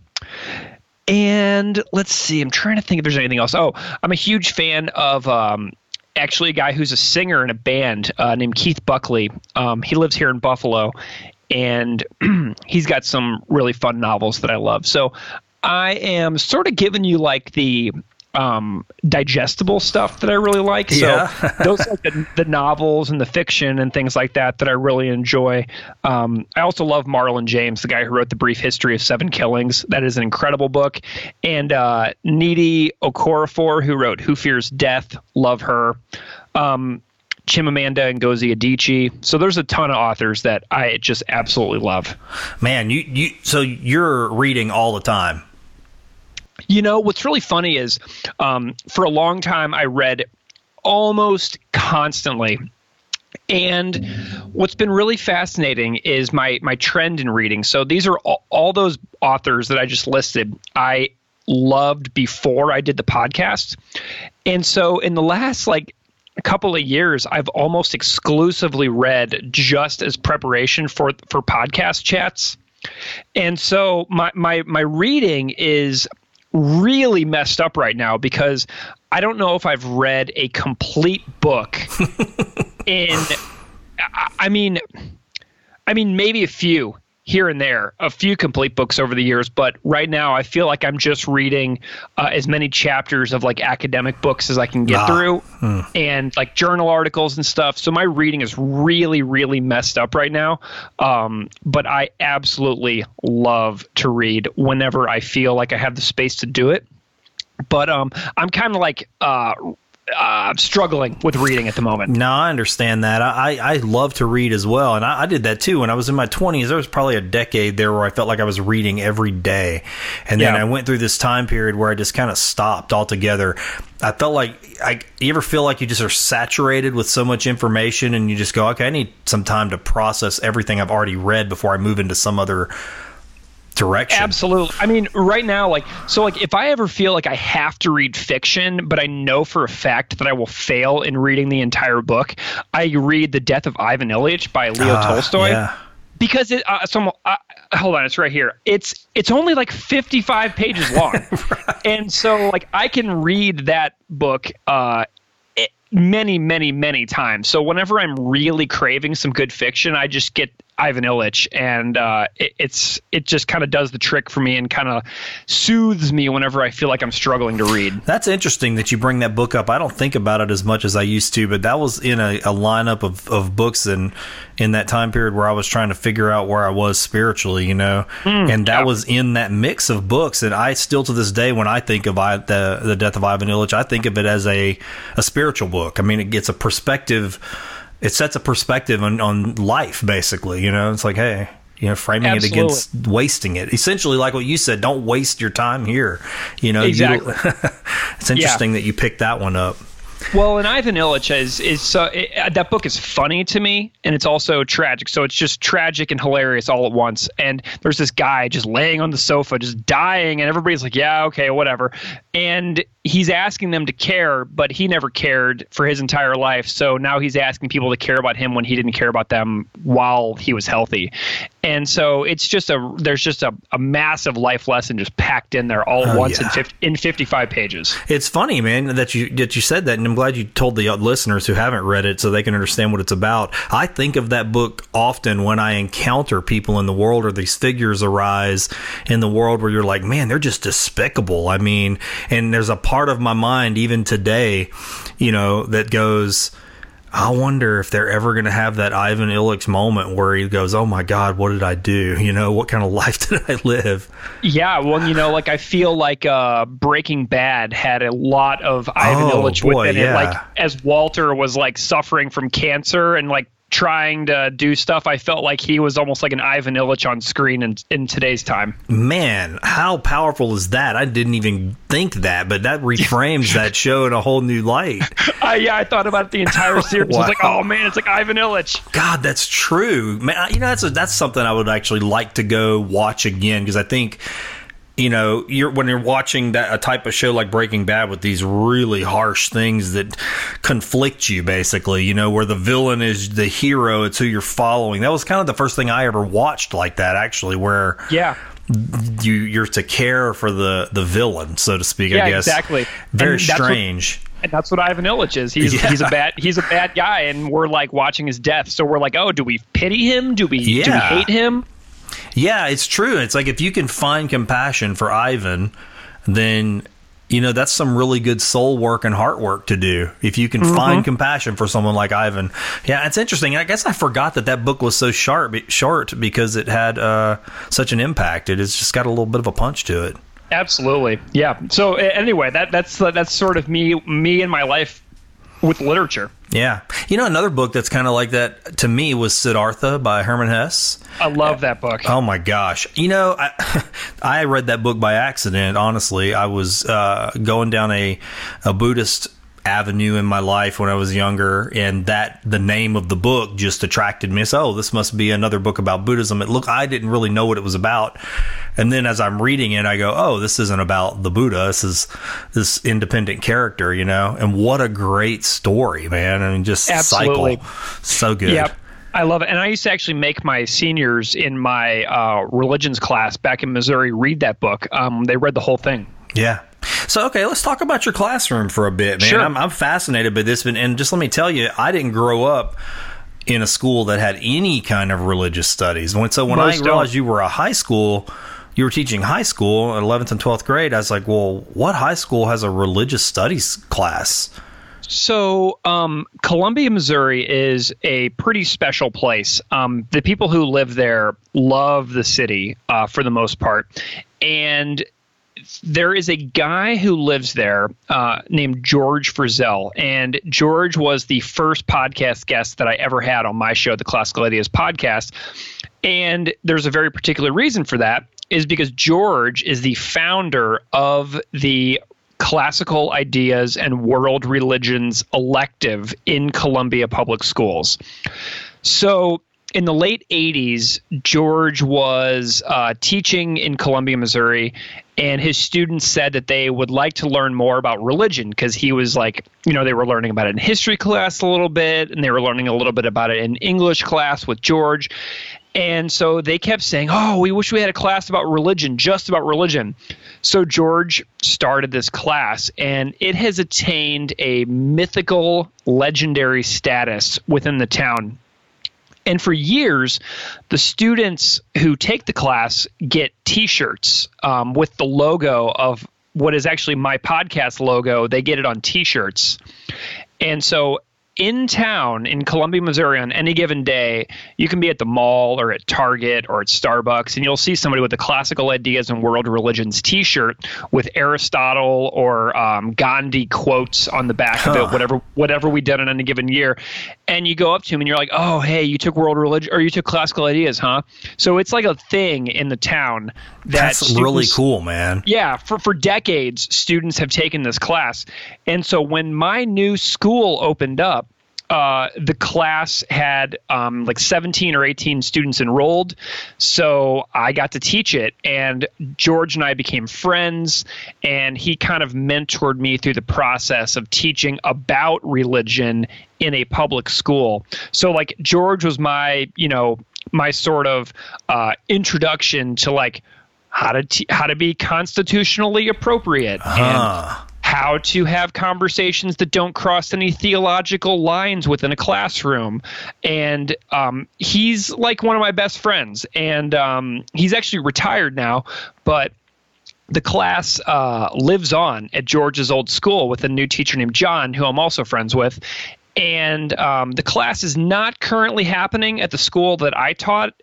And let's see, I'm trying to think if there's anything else. Oh, I'm a huge fan of um, actually a guy who's a singer in a band uh, named Keith Buckley. Um, he lives here in Buffalo, and he's got some really fun novels that I love. So I am sort of giving you like the um, digestible stuff that I really like. Yeah. So those like the, the novels and the fiction and things like that that I really enjoy. Um, I also love Marlon James, the guy who wrote the Brief History of Seven Killings. That is an incredible book. And uh, Nnedi Okorafor, who wrote Who Fears Death, love her. Um, Chimamanda Ngozi Adichie. So there's a ton of authors that I just absolutely love. Man, you you so you're reading all the time. You know, what's really funny is um, for a long time I read almost constantly. And what's been really fascinating is my my trend in reading. So these are all, all those authors that I just listed. I loved before I did the podcast. And so in the last like couple of years I've almost exclusively read just as preparation for for podcast chats. And so my my my reading is really messed up right now because I don't know if I've read a complete book in I- I mean I mean maybe a few here and there, a few complete books over the years, but right now I feel like I'm just reading uh, as many chapters of like academic books as I can get Ah, through and like journal articles and stuff. So my reading is really, really messed up right now. Um, but I absolutely love to read whenever I feel like I have the space to do it. But um, I'm kind of like uh, uh, I'm struggling with reading at the moment. No, I understand that. I, I love to read as well, and I, I did that too when I was in my twenties. There was probably a decade there where I felt like I was reading every day, and then Yeah. I went through this time period where I just kind of stopped altogether. I felt like I. You ever feel like you just are saturated with so much information, and you just go, okay, I need some time to process everything I've already read before I move into some other direction. Absolutely. I mean, right now, like, so, like, if I ever feel like I have to read fiction, but I know for a fact that I will fail in reading the entire book, I read The Death of Ivan Ilyich by Leo Ah, Tolstoy. Yeah. because it uh, so uh, hold on it's right here it's it's only like 55 pages long right. and so like i can read that book uh many many many times so whenever i'm really craving some good fiction i just get Ivan Ilyich, and uh, it, it's it just kind of does the trick for me and kind of soothes me whenever I feel like I'm struggling to read. That's interesting that you bring that book up. I don't think about it as much as I used to, but that was in a, a lineup of, of books in in that time period where I was trying to figure out where I was spiritually, you know, mm, and that yeah. was in that mix of books. And I still to this day, when I think of I, the the death of Ivan Ilyich, I think of it as a a spiritual book. I mean, it gets a perspective it sets a perspective on, on life basically you know it's like hey you know framing Absolutely. it against wasting it essentially like what you said don't waste your time here you know exactly. You, it's interesting yeah. that you picked that one up well, and Ivan Ilyich is is uh, it, that book is funny to me, and it's also tragic. So it's just tragic and hilarious all at once. And there's this guy just laying on the sofa, just dying, and everybody's like, "Yeah, okay, whatever." And he's asking them to care, but he never cared for his entire life. So now he's asking people to care about him when he didn't care about them while he was healthy. And so it's just a there's just a, a massive life lesson just packed in there all oh, at oh, once yeah. in 50, in 55 pages. It's funny, man, that you that you said that, and I'm glad you told the uh, listeners who haven't read it so they can understand what it's about. I think of that book often when I encounter people in the world or these figures arise in the world where you're like, man, they're just despicable. I mean, and there's a part part of my mind even today, you know, that goes, I wonder if they're ever going to have that Ivan Ilyich moment where he goes, "Oh my God, what did I do? You know, what kind of life did I live?" Yeah, well, you know, like I feel like uh, Breaking Bad had a lot of Ivan oh, Ilyich boy, within yeah. it. Like as Walter was like suffering from cancer and like trying to do stuff. I felt like he was almost like an Ivan Ilyich on screen in, in today's time. Man, how powerful is that? I didn't even think that, but that reframes that show in a whole new light. Uh, yeah, I thought about it the entire series. wow. I was like, oh man, it's like Ivan Ilyich. God, that's true. Man, you know, that's a, that's something I would actually like to go watch again because I think you know, you're when you're watching that a type of show like Breaking Bad with these really harsh things that conflict you, basically, you know, where the villain is the hero, it's who you're following. That was kind of the first thing I ever watched like that, actually, where yeah, you you're to care for the the villain, so to speak. Yeah, I guess exactly. Very and strange. What, and that's what Ivan Ilyich is. He's yeah. he's a bad he's a bad guy, and we're like watching his death. So we're like, oh, do we pity him? Do we yeah. do we hate him? Yeah, it's true. It's like if you can find compassion for Ivan, then you know that's some really good soul work and heart work to do. If you can mm-hmm. find compassion for someone like ivan. Yeah it's interesting. I guess i forgot that that book was so sharp short because it had uh, such an impact. It has just got a little bit of a punch to it. Absolutely. Yeah. So anyway that that's that's sort of me me and my life with literature. Yeah. You know, another book that's kind of like that to me was Siddhartha by Hermann Hesse. I love that book. Oh my gosh. You know, I, I read that book by accident, honestly. I was uh, going down a, a Buddhist avenue in my life when I was younger, and that the name of the book just attracted me. So, oh, this must be another book about Buddhism. It look, I didn't really know what it was about, and then as I'm reading it, I go, oh, this isn't about the Buddha. This is this independent character, you know. And what a great story, man! I mean, just Absolutely. cycle, so good. Yep. I love it. And I used to actually make my seniors in my uh, religions class back in Missouri read that book. Um, they read the whole thing. Yeah. So okay, let's talk about your classroom for a bit, man. Sure. I'm, I'm fascinated by this, and just let me tell you, I didn't grow up in a school that had any kind of religious studies. So when Most I realized don't. you were a high school, you were teaching high school, 11th and 12th grade. I was like, well, what high school has a religious studies class? So, um, Columbia, Missouri is a pretty special place. Um, the people who live there love the city uh, for the most part. And there is a guy who lives there uh, named George Frizzell, and George was the first podcast guest that I ever had on my show, the Classical Ideas Podcast. And there's a very particular reason for that, is because George is the founder of the Classical Ideas and World Religions elective in Columbia Public Schools. So in the late 80s, George was uh, teaching in Columbia, Missouri, and his students said that they would like to learn more about religion because he was like, you know, they were learning about it in history class a little bit, and they were learning a little bit about it in English class with George. And so they kept saying, "Oh, we wish we had a class about religion, just about religion." So George started this class, and it has attained a mythical, legendary status within the town. And for years, the students who take the class get T-shirts um, with the logo of what is actually my podcast logo. They get it on T-shirts, and so in town in Columbia, Missouri, on any given day, you can be at the mall or at Target or at Starbucks, and you'll see somebody with a classical ideas and world religions T-shirt with Aristotle or um, Gandhi quotes on the back huh. of it, whatever whatever we did in any given year. And you go up to him and you're like, "Oh, hey, you took world religion or you took classical ideas, huh?" So it's like a thing in the town that that's students, really cool, man. Yeah, for for decades, students have taken this class, and so when my new school opened up uh, the class had um, like 17 or 18 students enrolled. So I got to teach it, and George and I became friends, and he kind of mentored me through the process of teaching about religion in a public school. So, like, George was my, you know, my sort of uh, introduction to like how to te- how to be constitutionally appropriate uh-huh. and how to have conversations that don't cross any theological lines within a classroom. And um, he's like one of my best friends, and um, he's actually retired now, but the class uh, lives on at George's old school with a new teacher named John, who I'm also friends with. And um, the class is not currently happening at the school that I taught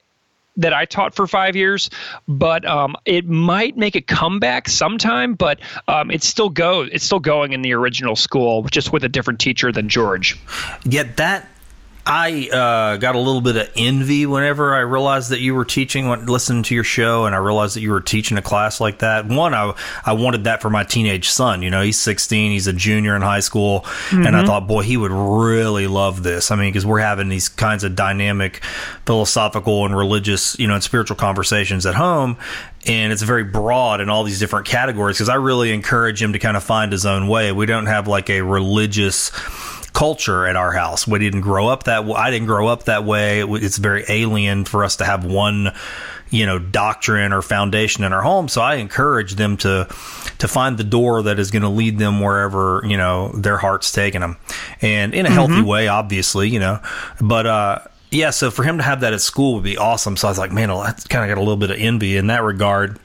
that I taught for five years, but um, it might make a comeback sometime. But um, it's still go it's still going in the original school, just with a different teacher than George. Yet that I uh, got a little bit of envy whenever I realized that you were teaching, listening to your show, and I realized that you were teaching a class like that. One, I I wanted that for my teenage son. You know, he's 16, he's a junior in high school, mm-hmm. and I mm-hmm. thought, boy, he would really love this. I mean, because we're having these kinds of dynamic, philosophical and religious, you know, and spiritual conversations at home, and it's very broad in all these different categories. Because I really encourage him to kind of find his own way. We don't have like a religious culture at our house. We didn't grow up that way. I didn't grow up that way. It's very alien for us to have one, you know, doctrine or foundation in our home. So I encourage them to to find the door that is going to lead them wherever you know their heart's taking them, and in a mm-hmm. healthy way, obviously, you know. But uh, yeah, so for him to have that at school would be awesome. So I was like, man, I kind of got a little bit of envy in that regard.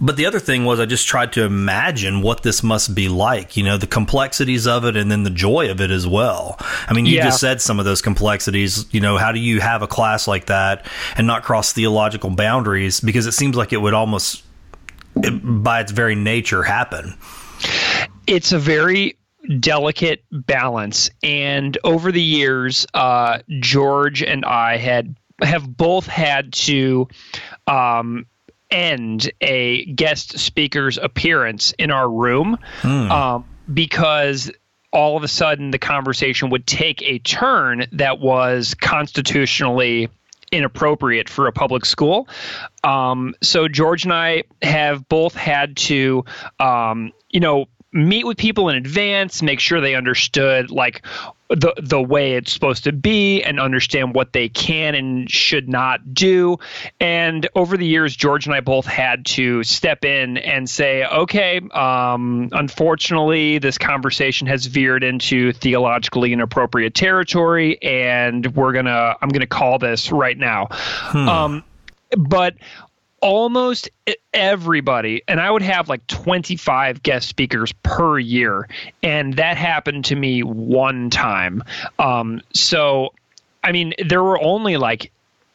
But the other thing was, I just tried to imagine what this must be like, you know, the complexities of it and then the joy of it as well. I mean, you yeah. just said some of those complexities, you know, how do you have a class like that and not cross theological boundaries? Because it seems like it would almost, by its very nature, happen. It's a very delicate balance. And over the years, uh, George and I had have both had to um, end a guest speaker's appearance in our room hmm. um, because all of a sudden the conversation would take a turn that was constitutionally inappropriate for a public school. Um, so George and I have both had to, um, you know, meet with people in advance, make sure they understood like the the way it's supposed to be and understand what they can and should not do. And over the years, George and I both had to step in and say, okay, um, unfortunately, this conversation has veered into theologically inappropriate territory, and we're gonna I'm gonna call this right now. Hmm. Um, but almost everybody and i would have like 25 guest speakers per year and that happened to me one time um, so i mean there were only like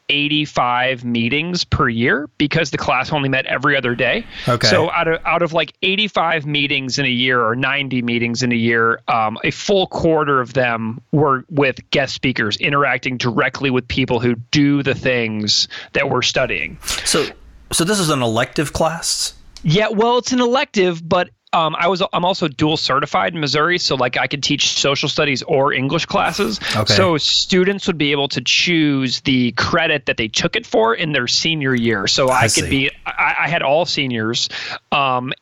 85 meetings per year because the class only met every other day. Okay. So out of out of like 85 meetings in a year or 90 meetings in a year, um, a full quarter of them were with guest speakers interacting directly with people who do the things that we're studying. So so this is an elective class. Yeah, well, it's an elective, but um, I was I'm also dual certified in Missouri, so like I could teach social studies or English classes. Okay. So students would be able to choose the credit that they took it for in their senior year. So I, I could see. be I, I had all seniors, um,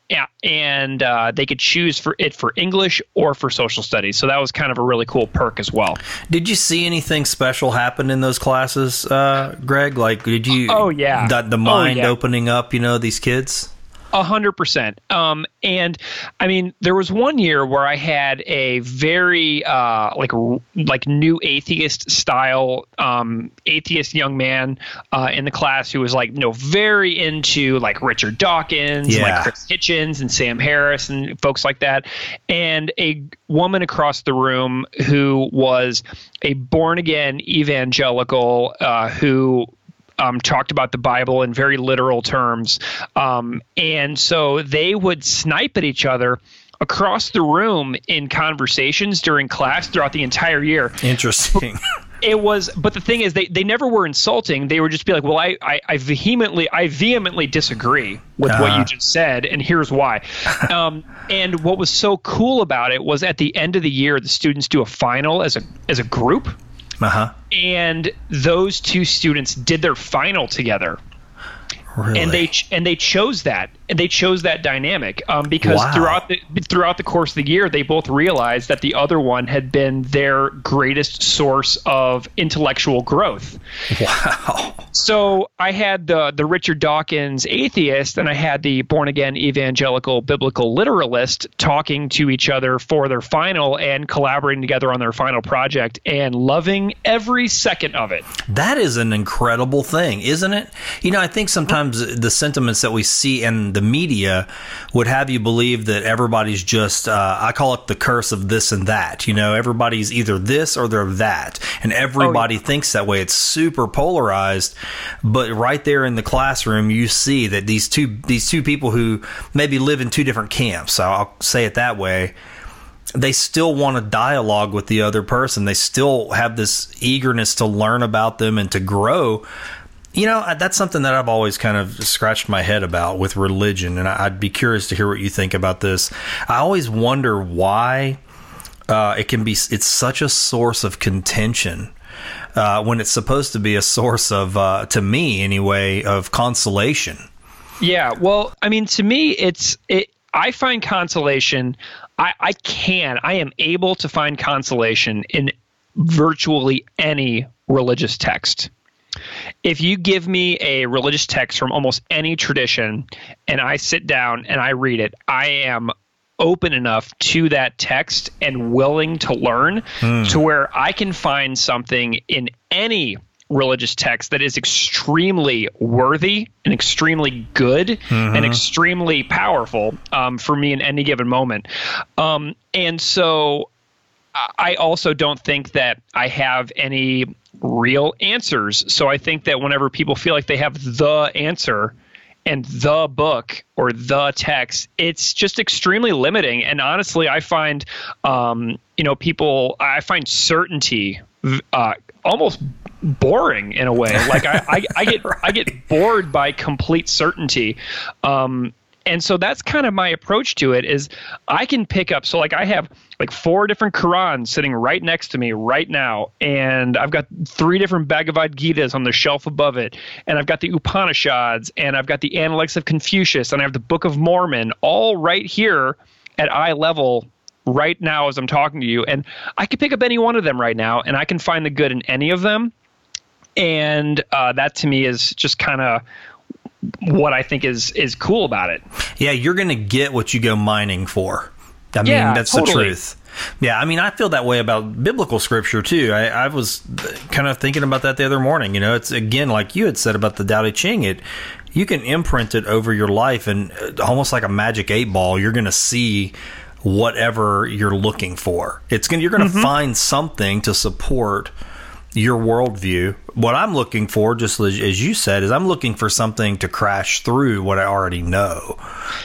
and uh, they could choose for it for English or for social studies. So that was kind of a really cool perk as well. Did you see anything special happen in those classes, uh, Greg? Like, did you? Oh, yeah. the, the Oh, mind yeah. opening up. You know, these kids. A hundred percent. Um, and I mean, there was one year where I had a very uh, like like new atheist style um, atheist young man uh, in the class who was like, you know, very into like Richard Dawkins, and, Yeah. like Chris Hitchens and Sam Harris and folks like that, and a woman across the room who was a born again evangelical uh, who um, talked about the Bible in very literal terms. Um, and so they would snipe at each other across the room in conversations during class throughout the entire year. Interesting. It was, but the thing is, they, they never were insulting. They would just be like, well, I, I, I vehemently, I vehemently disagree with what Uh-huh. you just said, and here's why. um, and what was so cool about it was at the end of the year, the students do a final as a as a group uh huh. and those two students did their final together Really? and they ch- and they chose that and they chose that dynamic um, because Wow. throughout the throughout the course of the year they both realized that the other one had been their greatest source of intellectual growth wow. so I had the the Richard Dawkins atheist and I had the born again evangelical biblical literalist talking to each other for their final and collaborating together on their final project and loving every second of it. That is an incredible thing, isn't it? You know, I think sometimes the sentiments that we see in the media would have you believe that everybody's just, uh, I call it the curse of this and that. You know, everybody's either this or they're that. And everybody thinks that way. It's super polarized. But right there in the classroom, you see that these two, these two people who maybe live in two different camps, so I'll say it that way they still want to dialogue with the other person. They still have this eagerness to learn about them and to grow. You know, that's something that I've always kind of scratched my head about with religion, and I'd be curious to hear what you think about this. I always wonder why uh, it can be. It's such a source of contention uh, when it's supposed to be a source of, uh, to me anyway, of consolation. Yeah, well, I mean, to me, it's it. I find consolation. I, I can. I am able to find consolation in virtually any religious text. If you give me a religious text from almost any tradition, and I sit down and I read it, I am open enough to that text and willing to learn to where I can find something in any religious text that is extremely worthy and extremely good and extremely powerful um, for me in any given moment. Um, and so I also don't think that I have any real answers. So I think that whenever people feel like they have the answer and the book or the text, it's just extremely limiting. And honestly, I find, um, you know, people, I find certainty uh, almost boring in a way. Like I, I, I get, I get bored by complete certainty. Um, and so that's kind of my approach to it is I can pick up so like I have like four different Qurans sitting right next to me right now and I've got three different Bhagavad Gitas on the shelf above it and I've got the Upanishads and I've got the Analects of Confucius and I have the Book of Mormon all right here at eye level right now as I'm talking to you and I can pick up any one of them right now and I can find the good in any of them. And uh, that to me is just kind of what I think is is cool about it. Yeah, you're going to get what you go mining for. I mean, Yeah, that's totally. the truth. Yeah, I mean, I feel that way about biblical scripture too. I, I was kind of thinking about that the other morning. You know, it's again like you had said about the Tao Te Ching. It you can imprint it over your life, and uh, almost like a magic eight ball, you're going to see whatever you're looking for. It's going you're going to find something to support your worldview. What I'm looking for, just as, you said, is I'm looking for something to crash through what I already know,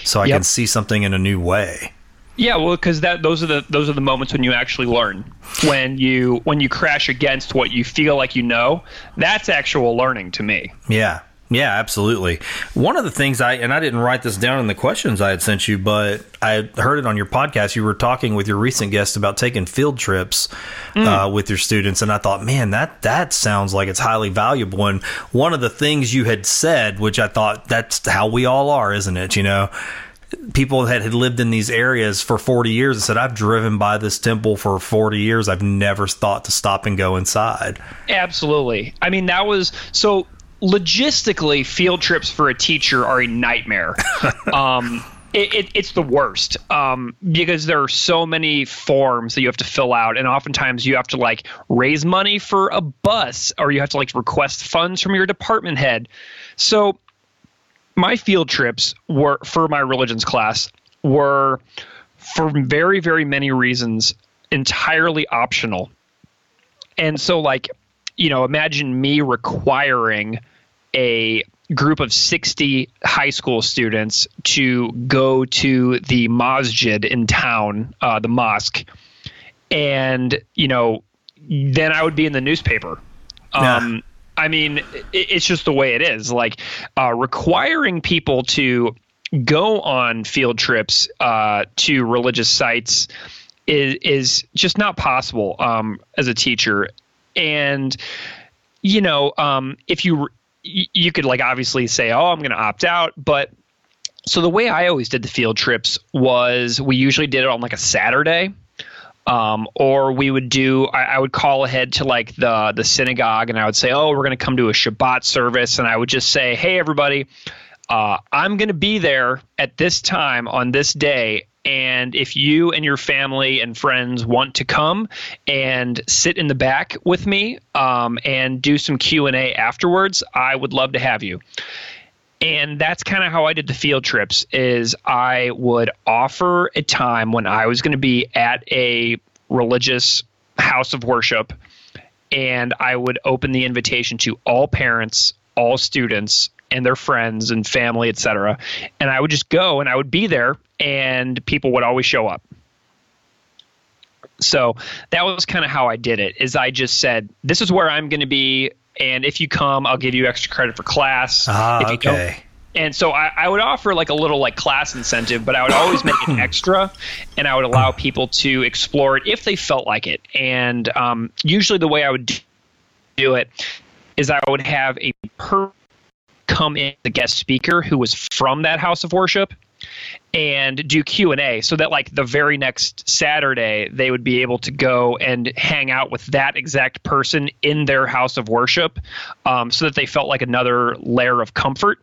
so I Yep. can see something in a new way. Yeah, well, because that those are the those are the moments when you actually learn. When you when you crash against what you feel like you know, that's actual learning to me. Yeah. Yeah, absolutely. One of the things I and I didn't write this down in the questions I had sent you, but I heard it on your podcast. You were talking with your recent guest about taking field trips mm. uh, with your students, and I thought, man, that that sounds like it's highly valuable. And one of the things you had said, which I thought that's how we all are, isn't it? You know, people that had lived in these areas for 40 years and said i've driven by this temple for 40 years i've never thought to stop and go inside absolutely i mean that was so logistically, field trips for a teacher are a nightmare. um, it, it, it's the worst um, because there are so many forms that you have to fill out, and oftentimes you have to like raise money for a bus, or you have to like request funds from your department head. So, my field trips were for my religions class were for very very many reasons entirely optional, and so like you know imagine me requiring a group of 60 high school students to go to the masjid in town, uh, the mosque, and you know, then I would be in the newspaper. Um, I mean, it, it's just the way it is. Like uh, requiring people to go on field trips uh, to religious sites is is just not possible um, as a teacher, and you know, um, if you you could like obviously say, oh, I'm going to opt out, but so the way I always did the field trips was we usually did it on like a Saturday. Um, or we would do I, I, would call ahead to like the the synagogue and I would say, Oh, we're gonna come to a Shabbat service and I would just say, Hey everybody, uh, I'm gonna be there at this time on this day and if you and your family and friends want to come and sit in the back with me um, and do some q&a afterwards i would love to have you. And that's kind of how i did the field trips is i would offer a time when i was going to be at a religious house of worship and i would open the invitation to all parents all students and their friends and family, etc. And I would just go and I would be there and people would always show up. So that was kind of how I did it is I just said, this is where I'm going to be. And if you come, I'll give you extra credit for class. Ah, if you okay. And so I, I, would offer like a little like class incentive, but I would always make it extra, and I would allow people to explore it if they felt like it. And um, usually the way I would do it is I would have a per come in the guest speaker who was from that house of worship and do q&a so that like the very next saturday they would be able to go and hang out with that exact person in their house of worship um, so that they felt like another layer of comfort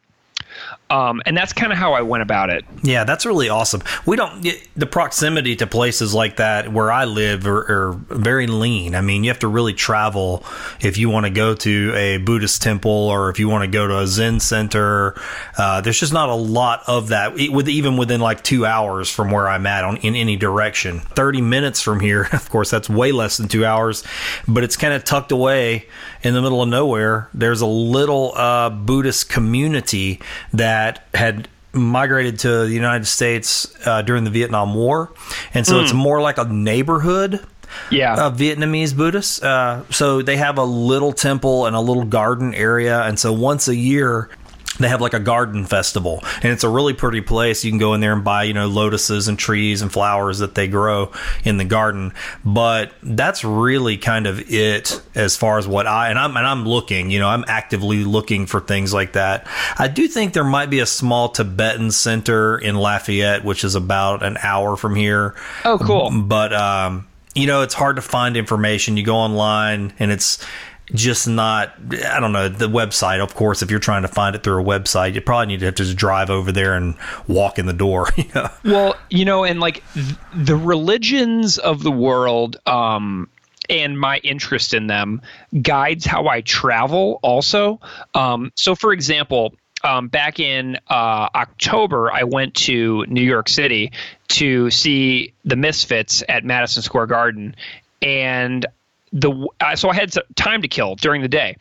um, and that's kind of how I went about it. Yeah, that's really awesome. We don't the proximity to places like that where I live are, are very lean. I mean, you have to really travel if you want to go to a Buddhist temple or if you want to go to a Zen center. Uh, there's just not a lot of that. With even within like two hours from where I'm at on in any direction. Thirty minutes from here, of course, that's way less than two hours, but it's kind of tucked away in the middle of nowhere. There's a little uh, Buddhist community that had migrated to the United States uh, during the Vietnam War, and so mm. it's more like a neighborhood. Yeah, of Vietnamese Buddhists. Uh, so they have a little temple and a little garden area, and so once a year they have like a garden festival and it's a really pretty place. You can go in there and buy you know lotuses and trees and flowers that they grow in the garden. But that's really kind of it as far as what i and i'm and i'm looking you know i'm actively looking for things like that. I do think there might be a small tibetan center in lafayette which is about an hour from here. Oh cool. But um you know it's hard to find information. You go online and it's just not i don't know the website of course if you're trying to find it through a website you probably need to have to just drive over there and walk in the door well you know and like th- the religions of the world um and my interest in them guides how I travel also. Um, so, for example, um, back in uh, October, I went to New York City to see the Misfits at Madison Square Garden. And the uh, so I had time to kill during the day.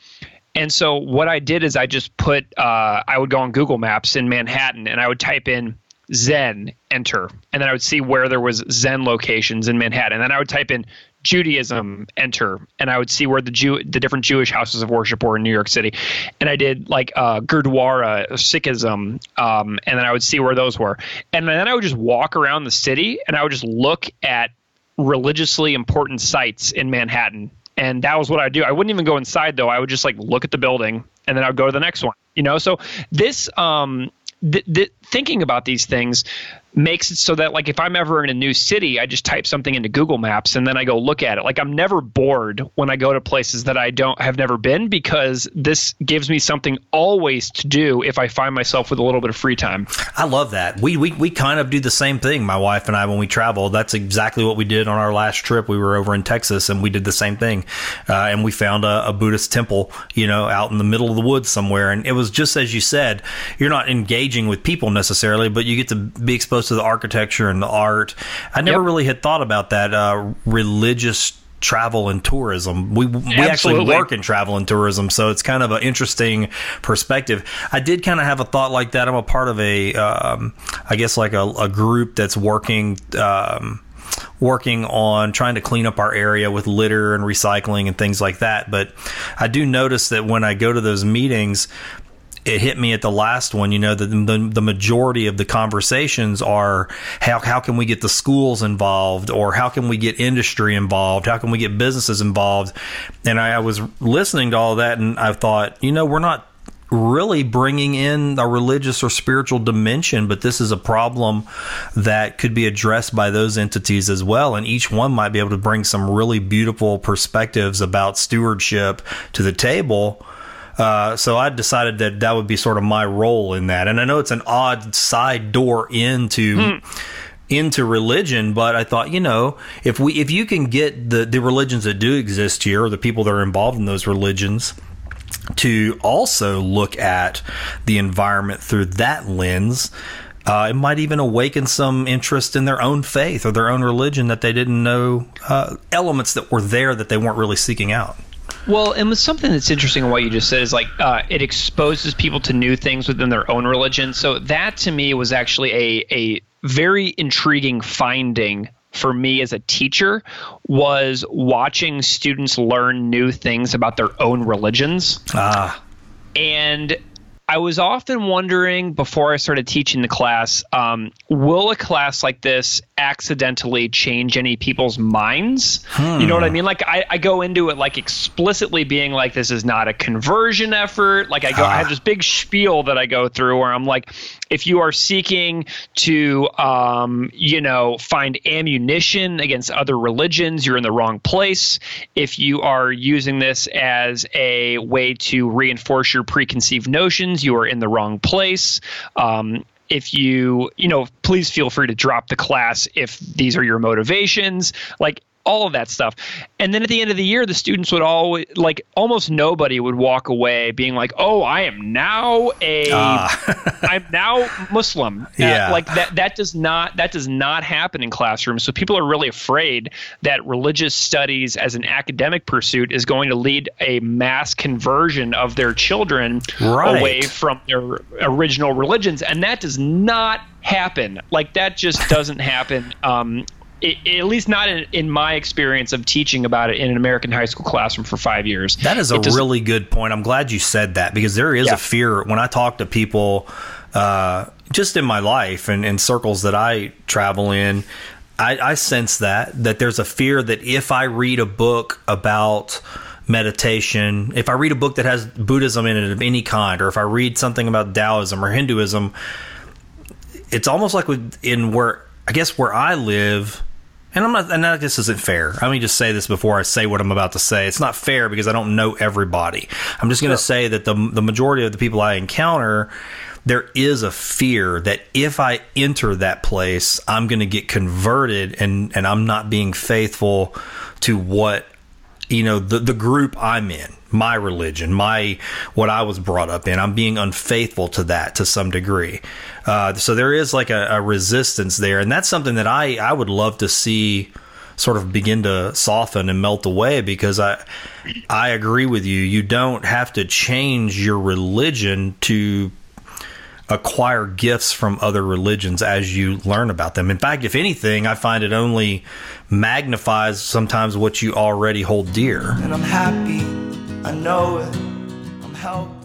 And so what I did is I just put uh, I would go on Google Maps in Manhattan and I would type in Zen enter. And then I would see where there was Zen locations in Manhattan. And then I would type in Judaism enter, and I would see where the Jew, the different Jewish houses of worship were in New York City, and I did like uh, Gurdwara, Sikhism, um, and then I would see where those were, and then I would just walk around the city, and I would just look at religiously important sites in Manhattan, and that was what I do. I wouldn't even go inside though. I would just like look at the building, and then I would go to the next one. You know, so this um, th- th- thinking about these things makes it so that like if I'm ever in a new city, I just type something into Google Maps and then I go look at it. Like I'm never bored when I go to places that I don't have never been because this gives me something always to do if I find myself with a little bit of free time. I love that. We we we kind of do the same thing, my wife and I when we travel. That's exactly what we did on our last trip. We were over in Texas and we did the same thing. Uh, and we found a, a Buddhist temple, you know, out in the middle of the woods somewhere and it was just as you said, you're not engaging with people necessarily, but you get to be exposed to the architecture and the art. I never Yep. really had thought about that uh, religious travel and tourism. We we actually work in travel and tourism, so it's kind of an interesting perspective. I did kind of have a thought like that. I'm a part of a, um, I guess like a, a group that's working. Um, working on trying to clean up our area with litter and recycling and things like that but i do notice that when i go to those meetings it hit me at the last one, you know, that the, the majority of the conversations are how, how can we get the schools involved or how can we get industry involved? How can we get businesses involved? And I, I was listening to all that and I thought, you know, we're not really bringing in a religious or spiritual dimension, but this is a problem that could be addressed by those entities as well. And each one might be able to bring some really beautiful perspectives about stewardship to the table. Uh, so I decided that that would be sort of my role in that. And I know it's an odd side door into into religion, but I thought, you know, if we if you can get the the religions that do exist here, or the people that are involved in those religions, to also look at the environment through that lens. Uh, it might even awaken some interest in their own faith or their own religion that they didn't know uh, elements that were there that they weren't really seeking out. Well, and something that's interesting in what you just said is like uh, it exposes people to new things within their own religion. So that to me was actually a a very intriguing finding for me as a teacher was watching students learn new things about their own religions. Ah, And I was often wondering before I started teaching the class, um, will a class like this accidentally change any people's minds? You know what I mean? Like I, I go into it like explicitly being like, this is not a conversion effort. Like I go, I have this big spiel that I go through where I'm like, if you are seeking to, um, you know, find ammunition against other religions, you're in the wrong place. If you are using this as a way to reinforce your preconceived notions, you are in the wrong place. Um, if you, you know, please feel free to drop the class if these are your motivations. Like, all of that stuff. And then at the end of the year, the students would always like almost nobody would walk away being like, "Oh, I am now a, am now Muslim." Uh, Yeah. like that. That does not that does not happen in classrooms. So people are really afraid that religious studies as an academic pursuit is going to lead a mass conversion of their children Right. away from their original religions, and that does not happen. Like that just doesn't happen. Um, i at least not in, in my experience of teaching about it in an American high school classroom for five years. That is a really good point. I'm glad you said that because there is Yeah. a fear when I talk to people, uh, just in my life and in circles that I travel in. I, I sense that that there's a fear that if I read a book about meditation, if I read a book that has Buddhism in it of any kind, or if I read something about Taoism or Hinduism, it's almost like in where I guess where I live, and I'm not, and I- this isn't fair. Let me just say this before I say what I'm about to say. It's not fair because I don't know everybody. I'm just going to say that the the majority of the people I encounter, there is a fear that if I enter that place, I'm going to get converted, and and I'm not being faithful to what you know the the group I'm in, my religion, my what I was brought up in. I'm being unfaithful to that to some degree. Uh, so there is like a, a resistance there, and that's something that I I would love to see sort of begin to soften and melt away because I I agree with you. You don't have to change your religion to acquire gifts from other religions as you learn about them. In fact, if anything, I find it only magnifies sometimes what you already hold dear. And I'm happy, I know it.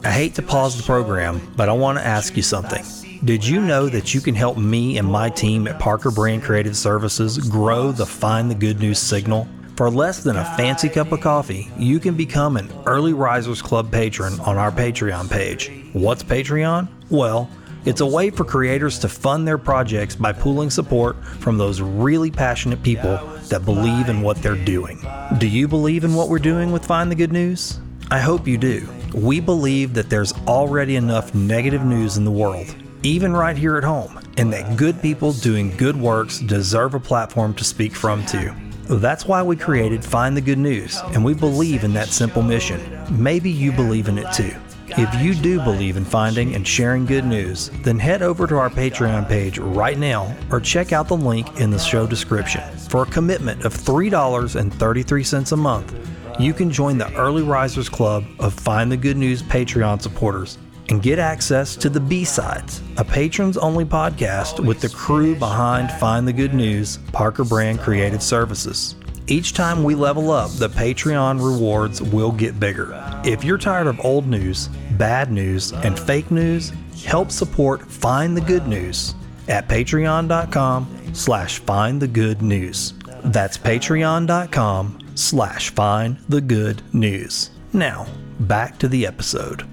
I hate to pause the program, but I want to ask you something. Did you know that you can help me and my team at Parker Brand Creative Services grow the Find the Good News signal? For less than a fancy cup of coffee, you can become an Early Risers Club patron on our Patreon page. What's Patreon? Well, it's a way for creators to fund their projects by pooling support from those really passionate people that believe in what they're doing. Do you believe in what we're doing with Find the Good News? I hope you do. We believe that there's already enough negative news in the world, even right here at home, and that good people doing good works deserve a platform to speak from too. That's why we created Find the Good News, and we believe in that simple mission. Maybe you believe in it too. If you do believe in finding and sharing good news, then head over to our Patreon page right now or check out the link in the show description. For a commitment of $3.33 a month, you can join the Early Risers Club of Find the Good News Patreon supporters and get access to the B-Sides, a patrons only podcast with the crew behind Find the Good News, Parker Brand Creative Services. Each time we level up, the Patreon rewards will get bigger. If you're tired of old news, bad news, and fake news, help support Find the Good News at patreon.com slash find the good news. That's patreon.com slash find the good news. Now, back to the episode.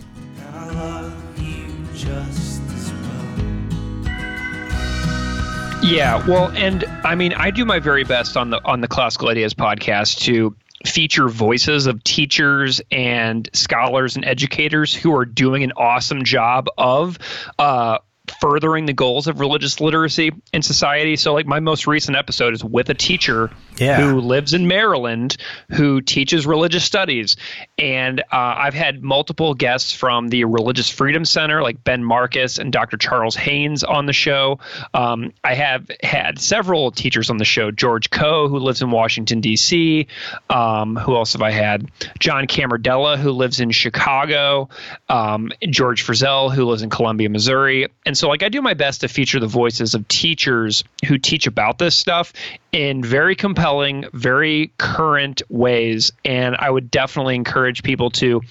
Yeah, well, and I mean, I do my very best on the on the Classical Ideas podcast to feature voices of teachers and scholars and educators who are doing an awesome job of uh, furthering the goals of religious literacy in society. So, like, my most recent episode is with a teacher Yeah. who lives in Maryland who teaches religious studies. And uh, I've had multiple guests from the Religious Freedom Center, like Ben Marcus and Dr. Charles Haynes, on the show. Um, I have had several teachers on the show George Coe, who lives in Washington, D.C. Um, who else have I had? John Camardella, who lives in Chicago. Um, George Frizzell, who lives in Columbia, Missouri. And so, like, I do my best to feature the voices of teachers who teach about this stuff in very compelling, very current ways. And I would definitely encourage people to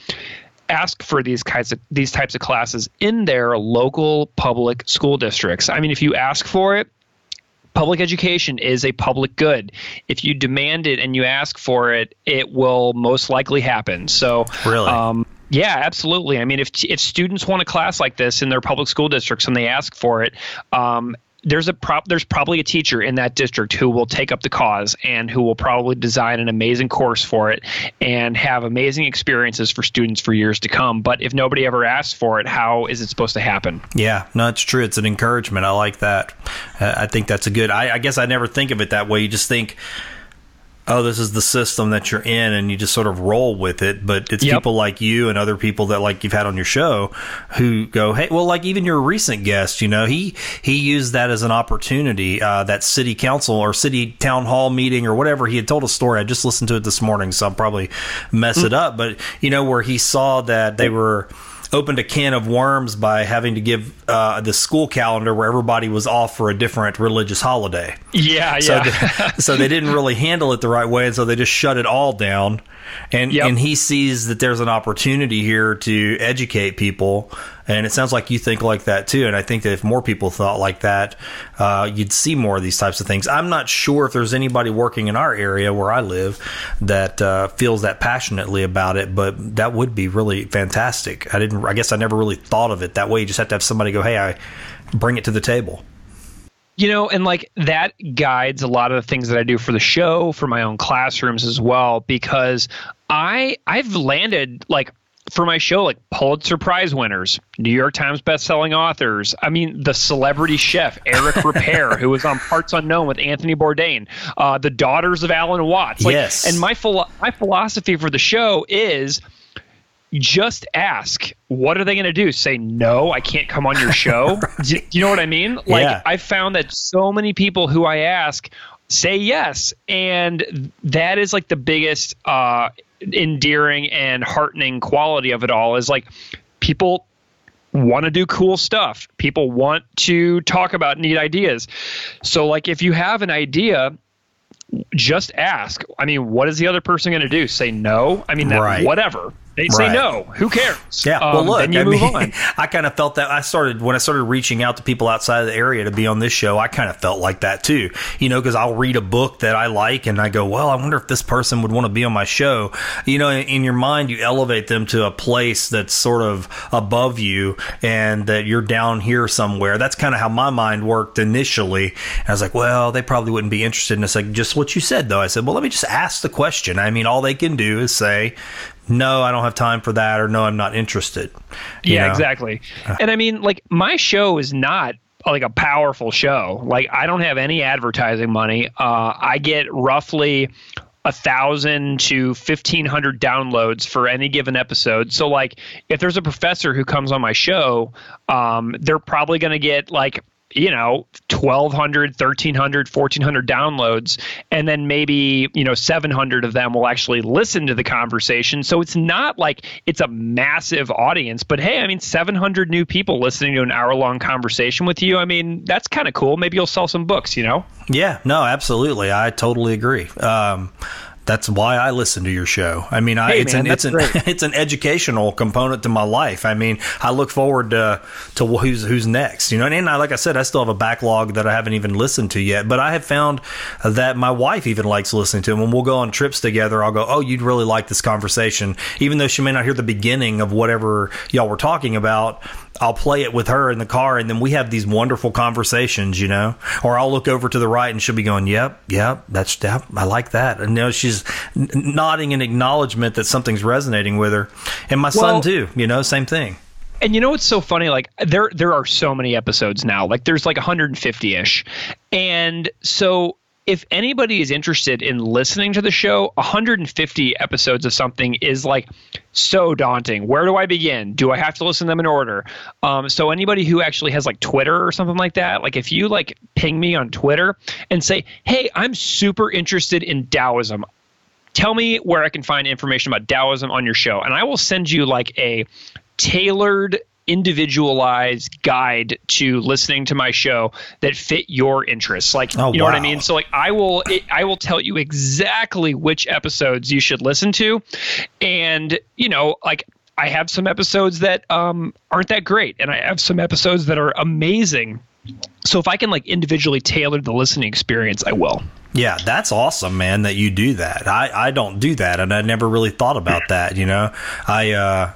ask for these kinds of these types of classes in their local public school districts. I mean, if you ask for it, public education is a public good. If you demand it and you ask for it, it will most likely happen. So, Really? um, yeah, absolutely. I mean, if if students want a class like this in their public school districts and they ask for it, um, there's a prop there's probably a teacher in that district who will take up the cause and who will probably design an amazing course for it and have amazing experiences for students for years to come. But if nobody ever asks for it, how is it supposed to happen? Yeah, no, it's true. It's an encouragement. I like that. Uh, I think that's a good. I, I guess I never think of it that way. You just think, oh, this is the system that you're in, and you just sort of roll with it. But it's Yep. people like you and other people that like you've had on your show who go, hey, well, like even your recent guest, you know, he he used that as an opportunity. Uh, that city council or city town hall meeting or whatever. He had told a story. I just listened to it this morning, so I'll probably mess it up. But you know, where he saw that they were opened a can of worms by having to give uh, the school calendar where everybody was off for a different religious holiday. Yeah, So, yeah. they, so they didn't really handle it the right way, and so they just shut it all down. And Yep. and he sees that there's an opportunity here to educate people, and it sounds like you think like that too. And I think that if more people thought like that, uh, you'd see more of these types of things. I'm not sure if there's anybody working in our area where I live that uh, feels that passionately about it, but that would be really fantastic. I didn't. I guess I never really thought of it that way. You just have to have somebody go, "Hey, I bring it to the table." You know and like that guides a lot of the things that i do for the show for my own classrooms as well because i i've landed like for my show like pulitzer prize winners new york times best-selling authors i mean the celebrity chef eric Ripert who was on parts unknown with anthony bourdain uh, the daughters of alan watts like, Yes. and my philo- my philosophy for the show is just ask what are they going to do say no i can't come on your show do, do you know what i mean like Yeah. i found that so many people who i ask say yes and that is like the biggest uh endearing and heartening quality of it all is like people want to do cool stuff people want to talk about neat ideas so like if you have an idea just ask. I mean, what is the other person going to do? Say no? I mean, that, Right. whatever. They say Right. no. Who cares? Yeah, well, Um, look, then you I move mean, on. I kind of felt that. I started when I started reaching out to people outside of the area to be on this show. I kind of felt like that too, you know, because I'll read a book that I like and I go, well, I wonder if this person would want to be on my show. You know, in, in your mind, you elevate them to a place that's sort of above you and that you're down here somewhere. That's kind of how my mind worked initially. And I was like, well, they probably wouldn't be interested in this. Like just what you said, though. I said, well, let me just ask the question. I mean, all they can do is say. No, I don't have time for that, or no, I'm not interested. Yeah, know? exactly. And I mean, like my show is not like a powerful show. Like I don't have any advertising money. Uh, I get roughly a thousand to fifteen hundred downloads for any given episode. So like, if there's a professor who comes on my show, um, they're probably going to get like you know 1200 1300 1400 downloads and then maybe you know 700 of them will actually listen to the conversation so it's not like it's a massive audience but hey i mean 700 new people listening to an hour long conversation with you i mean that's kind of cool maybe you'll sell some books you know Yeah, no, absolutely. I totally agree. Um, that's why I listen to your show. I mean, I, Hey, it's man, an it's an great. it's an educational component to my life. I mean, I look forward to to who's who's next. You know, and I, like I said, I still have a backlog that I haven't even listened to yet. But I have found that my wife even likes listening to them. When we'll go on trips together, I'll go, "Oh, you'd really like this conversation," even though she may not hear the beginning of whatever y'all were talking about. I'll play it with her in the car, and then we have these wonderful conversations, you know. Or I'll look over to the right, and she'll be going, "Yep, yep, that's yep, I like that." And you know, she's n- nodding in acknowledgement that something's resonating with her. And my son too, you know, same thing. And you know what's so funny? Like there there are so many episodes now. Like there's like 150 ish, and so if anybody is interested in listening to the show, 150 episodes of something is like so daunting. Where do I begin? Do I have to listen to them in order? Um, so anybody who actually has like Twitter or something like that, like if you like ping me on Twitter and say, "Hey, I'm super interested in Taoism," tell me where I can find information about Taoism on your show, and I will send you like a tailored individualized guide to listening to my show that fit your interests. Like Oh, you know what i mean? So like i will it, i will tell you exactly which episodes you should listen to. And you know like i have some episodes that um aren't that great and i have some episodes that are amazing. So if i can like individually tailor the listening experience i will. Yeah, that's awesome, man, that you do that. I, I don't do that, and I never really thought about that, you know. I, uh,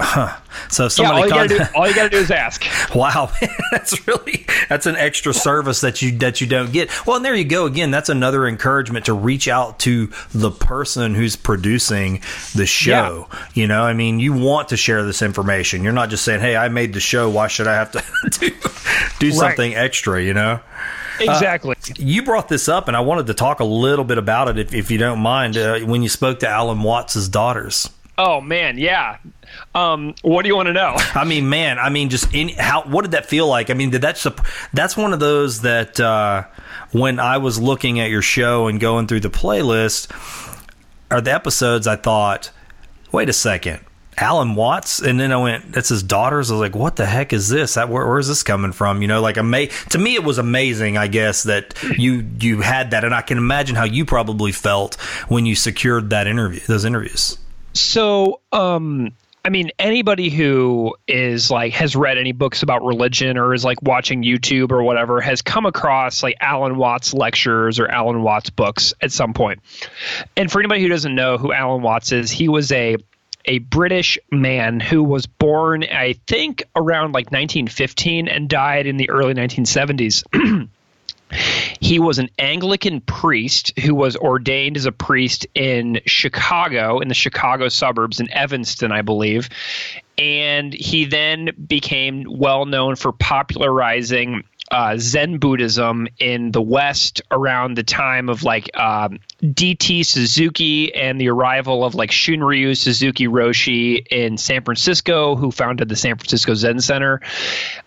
huh. So if yeah all somebody you, do, all you gotta do is ask Wow, that's really that's an extra service that you that you don't get. Well, and there you go again. That's another encouragement to reach out to the person who's producing the show. You know, I mean, you want to share this information. You're not just saying, "Hey, I made the show. Why should I have to do, do something extra?" You know. exactly You brought this up, and I wanted to talk a little bit about it, if, if you don't mind, uh, when you spoke to Alan Watts's daughters. Oh man, yeah. Um, what do you want to know? I mean, man, I mean, just any, how what did that feel like? I mean, did that that's one of those that uh, when I was looking at your show and going through the playlist or the episodes, I thought, wait a second. Alan Watts, and then I went. That's his daughters. I was like, "What the heck is this? That, where, where's this coming from?" You know, like ama- To me, it was amazing. I guess that you you had that, and I can imagine how you probably felt when you secured that interview, those interviews. So, um, I mean, anybody who is like has read any books about religion or is like watching YouTube or whatever has come across like Alan Watts lectures or Alan Watts books at some point. And for anybody who doesn't know who Alan Watts is, he was a a British man who was born, I think, around like 1915 and died in the early 1970s. He was an Anglican priest who was ordained as a priest in Chicago, in the Chicago suburbs, in Evanston, I believe. And he then became well known for popularizing uh, Zen Buddhism in the West around the time of like um, DT Suzuki and the arrival of like Shunryu Suzuki Roshi in San Francisco, who founded the San Francisco Zen Center.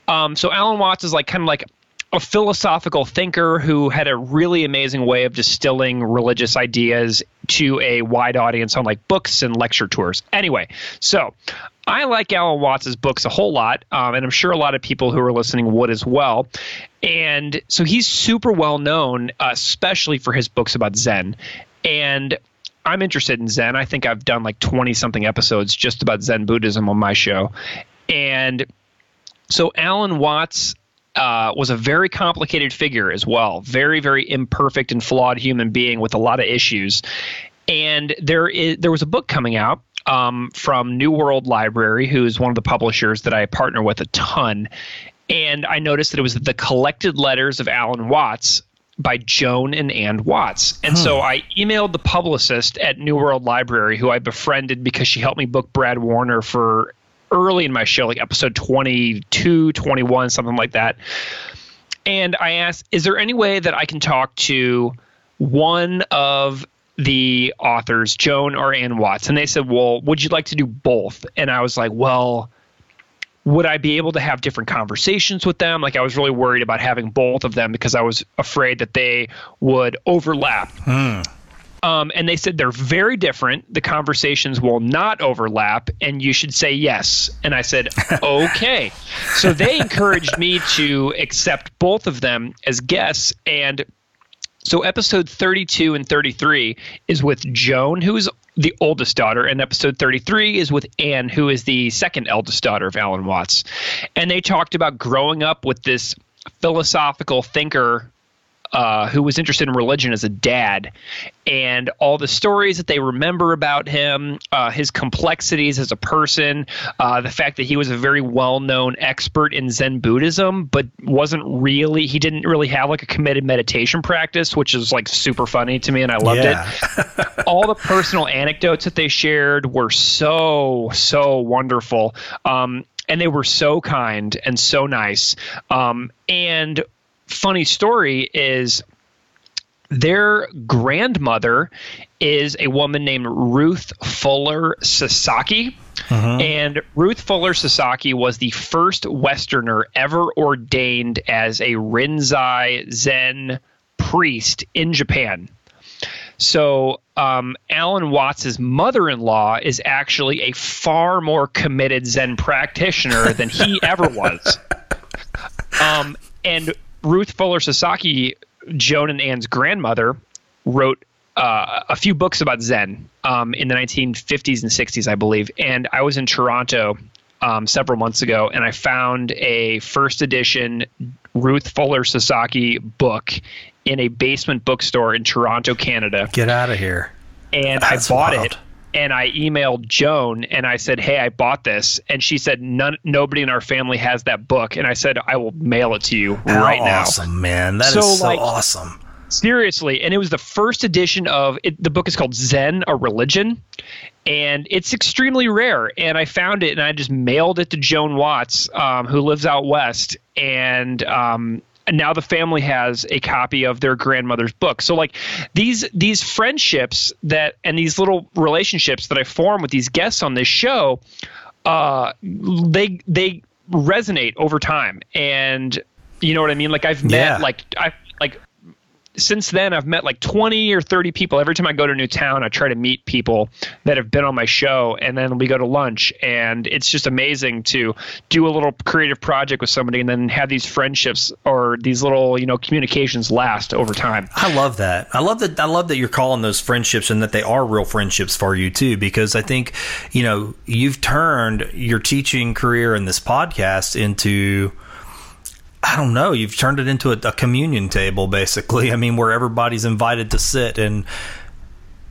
Um, so Alan Watts is like kind of like a philosophical thinker who had a really amazing way of distilling religious ideas to a wide audience on like books and lecture tours. Anyway, so I like Alan Watts's books a whole lot, um, and I'm sure a lot of people who are listening would as well. And so he's super well known, uh, especially for his books about Zen. And I'm interested in Zen. I think I've done like 20 something episodes just about Zen Buddhism on my show. And so Alan Watts uh, was a very complicated figure as well, very, very imperfect and flawed human being with a lot of issues. And there is there was a book coming out um, from New World Library, who is one of the publishers that I partner with a ton. And I noticed that it was the collected letters of Alan Watts by Joan and Anne Watts. And huh. so I emailed the publicist at New World Library, who I befriended because she helped me book Brad Warner for early in my show, like episode 22, 21, something like that. And I asked, is there any way that I can talk to one of the authors, Joan or Anne Watts? And they said, well, would you like to do both? And I was like, well, would I be able to have different conversations with them? Like I was really worried about having both of them because I was afraid that they would overlap. Hmm. Um, and they said they're very different. The conversations will not overlap, and you should say yes. And I said, okay. so they encouraged me to accept both of them as guests. And so episode 32 and 33 is with Joan, who is the oldest daughter, and episode 33 is with Anne, who is the second eldest daughter of Alan Watts. And they talked about growing up with this philosophical thinker uh, who was interested in religion as a dad, and all the stories that they remember about him, uh, his complexities as a person, uh, the fact that he was a very well-known expert in Zen Buddhism, but wasn't really he didn't really have like a committed meditation practice, which is like super funny to me, and I loved yeah. it. all the personal anecdotes that they shared were so so wonderful. Um, and they were so kind and so nice. Um, and funny story is their grandmother is a woman named Ruth Fuller Sasaki. Uh-huh. And Ruth Fuller Sasaki was the first Westerner ever ordained as a Rinzai Zen priest in Japan. So um, Alan Watts's mother-in-law is actually a far more committed Zen practitioner than he ever was. Um, and Ruth Fuller Sasaki, Joan and Anne's grandmother, wrote uh, a few books about Zen um, in the 1950s and 60s, I believe. And I was in Toronto um, several months ago, and I found a first edition Ruth Fuller Sasaki book in a basement bookstore in Toronto, Canada. Get out of here! And That's I bought wild. it and I emailed Joan and I said, "Hey, I bought this," and she said, "None, nobody in our family has that book." And I said, "I will mail it to you How right now." Awesome, man! That so, is so like, awesome. Seriously, and it was the first edition of it, the book is called Zen: A Religion, and it's extremely rare. And I found it, and I just mailed it to Joan Watts, um, who lives out west, and um, and now the family has a copy of their grandmother's book. So like these these friendships that and these little relationships that I form with these guests on this show, uh, they they resonate over time. And you know what I mean? Like I've met yeah. like I like since then I've met like 20 or 30 people. Every time I go to a new town, I try to meet people that have been on my show and then we go to lunch and it's just amazing to do a little creative project with somebody and then have these friendships or these little, you know, communications last over time. I love that. I love that I love that you're calling those friendships and that they are real friendships for you too because I think, you know, you've turned your teaching career in this podcast into I don't know. You've turned it into a, a, communion table, basically. I mean, where everybody's invited to sit and,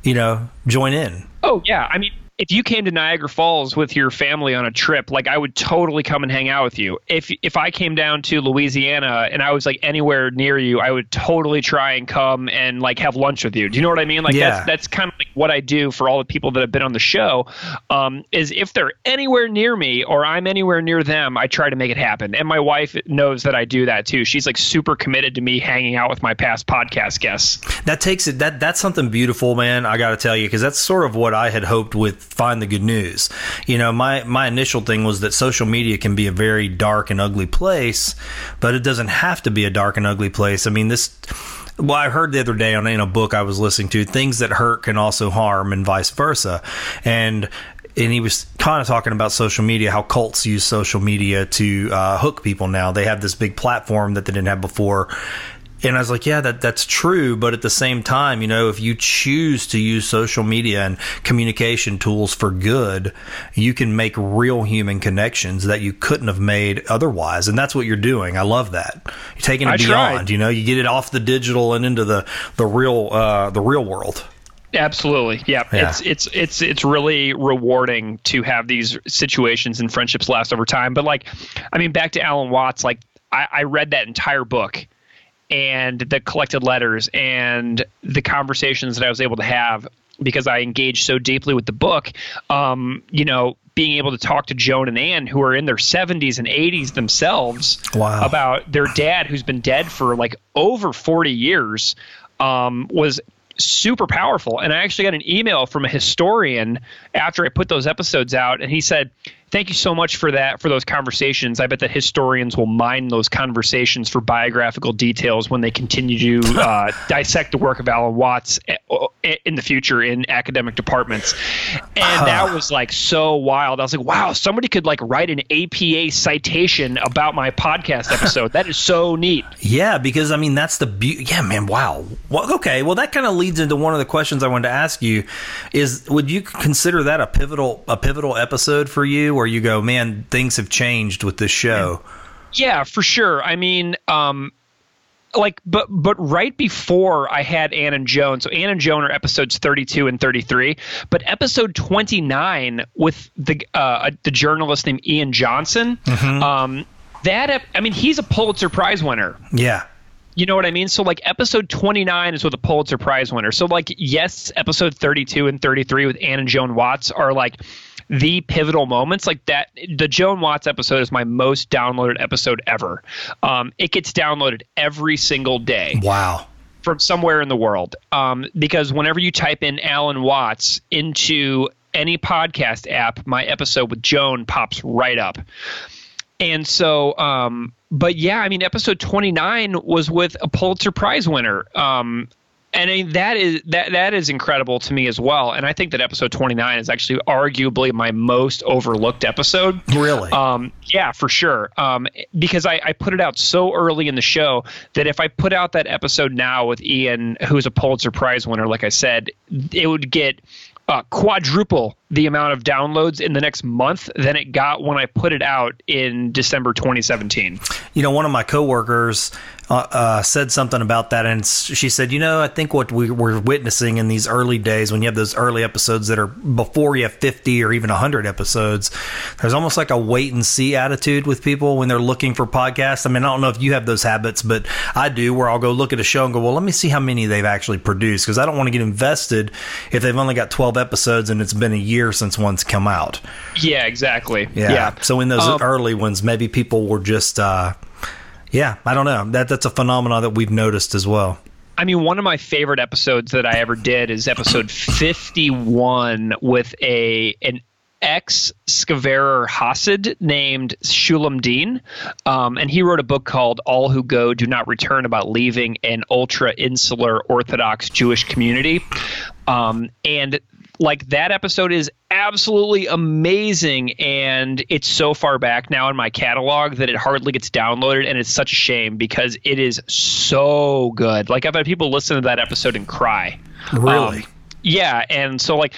you know, join in. Oh yeah. I mean, if you came to Niagara Falls with your family on a trip, like I would totally come and hang out with you. If if I came down to Louisiana and I was like anywhere near you, I would totally try and come and like have lunch with you. Do you know what I mean? Like yeah. that's that's kind of like what I do for all the people that have been on the show. Um, is if they're anywhere near me or I'm anywhere near them, I try to make it happen. And my wife knows that I do that too. She's like super committed to me hanging out with my past podcast guests. That takes it. That that's something beautiful, man. I got to tell you because that's sort of what I had hoped with find the good news. You know, my my initial thing was that social media can be a very dark and ugly place, but it doesn't have to be a dark and ugly place. I mean, this well, I heard the other day on in a book I was listening to, things that hurt can also harm, and vice versa. And and he was kind of talking about social media, how cults use social media to uh, hook people now. They have this big platform that they didn't have before. And I was like, yeah, that that's true, but at the same time, you know, if you choose to use social media and communication tools for good, you can make real human connections that you couldn't have made otherwise, and that's what you're doing. I love that. You're taking it I beyond. tried. You know, you get it off the digital and into the the real uh, the real world. Absolutely. Yeah. Yeah. It's it's it's it's really rewarding to have these situations and friendships last over time. But like I mean back to Alan Watts, like I, I read that entire book and the collected letters and the conversations that I was able to have because I engaged so deeply with the book. Um, you know, being able to talk to Joan and Anne, who are in their 70s and 80s themselves, Wow. about their dad, who's been dead for like over 40 years, um, was super powerful. And I actually got an email from a historian after I put those episodes out, and he said, Thank you so much for that, for those conversations. I bet that historians will mine those conversations for biographical details when they continue to uh, dissect the work of Alan Watts eh, in the future in academic departments. And that was like so wild. I was like, wow, somebody could like write an APA citation about my podcast episode. that is so neat. Yeah, because I mean that's the beauty. Yeah, man. Wow. Well, okay. Well, that kind of leads into one of the questions I wanted to ask you: is would you consider that a pivotal a pivotal episode for you, where you go, man, things have changed with this show? Yeah, for sure. I mean, um, like, but but right before I had Anne and Joan, so Anne and Joan are episodes thirty-two and thirty-three, but episode twenty-nine with the uh, the journalist named Ian Johnson. Um, that I mean, he's a Pulitzer Prize winner. Yeah. You know what I mean? So like episode 29 is with a Pulitzer Prize winner. So like yes, episode 32 and 33 with Anne and Joan Watts are like the pivotal moments like that the Joan Watts episode is my most downloaded episode ever. Um, it gets downloaded every single day Wow. from somewhere in the world. Um, because whenever you type in Alan Watts into any podcast app, my episode with Joan pops right up. And so, um, but yeah, I mean, episode 29 was with a Pulitzer Prize winner. Um, and I mean, that is that that is incredible to me as well. And I think that episode 29 is actually arguably my most overlooked episode. Really? Um, yeah, for sure. Um, because I, I put it out so early in the show that if I put out that episode now with Ian, who's a Pulitzer Prize winner, like I said, it would get uh, quadruple the amount of downloads in the next month than it got when I put it out in December 2017. you know, one of my coworkers uh, uh, said something about that, and she said, you know, I think what we, we're witnessing in these early days, when you have those early episodes that are before you have 50 or even 100 episodes, there's almost like a wait and see attitude with people when they're looking for podcasts. I mean, I don't know if you have those habits, but I do, where I'll go look at a show and go, well, let me see how many they've actually produced, because I don't want to get invested if they've only got 12 episodes and it's been a year since one's come out. Yeah, exactly. Yeah. Yeah. So in those Um, early ones, maybe people were just, uh, yeah, I don't know. That that's a phenomenon that we've noticed as well. I mean, one of my favorite episodes that I ever did is episode 51 with a an ex Skverer Hasid named Shulem Deen. Um, and he wrote a book called All Who Go Do Not Return about leaving an ultra insular Orthodox Jewish community. Um, and like that episode is absolutely amazing and it's so far back now in my catalog that it hardly gets downloaded and it's such a shame because it is so good like i've had people listen to that episode and cry Really? Um, yeah and so like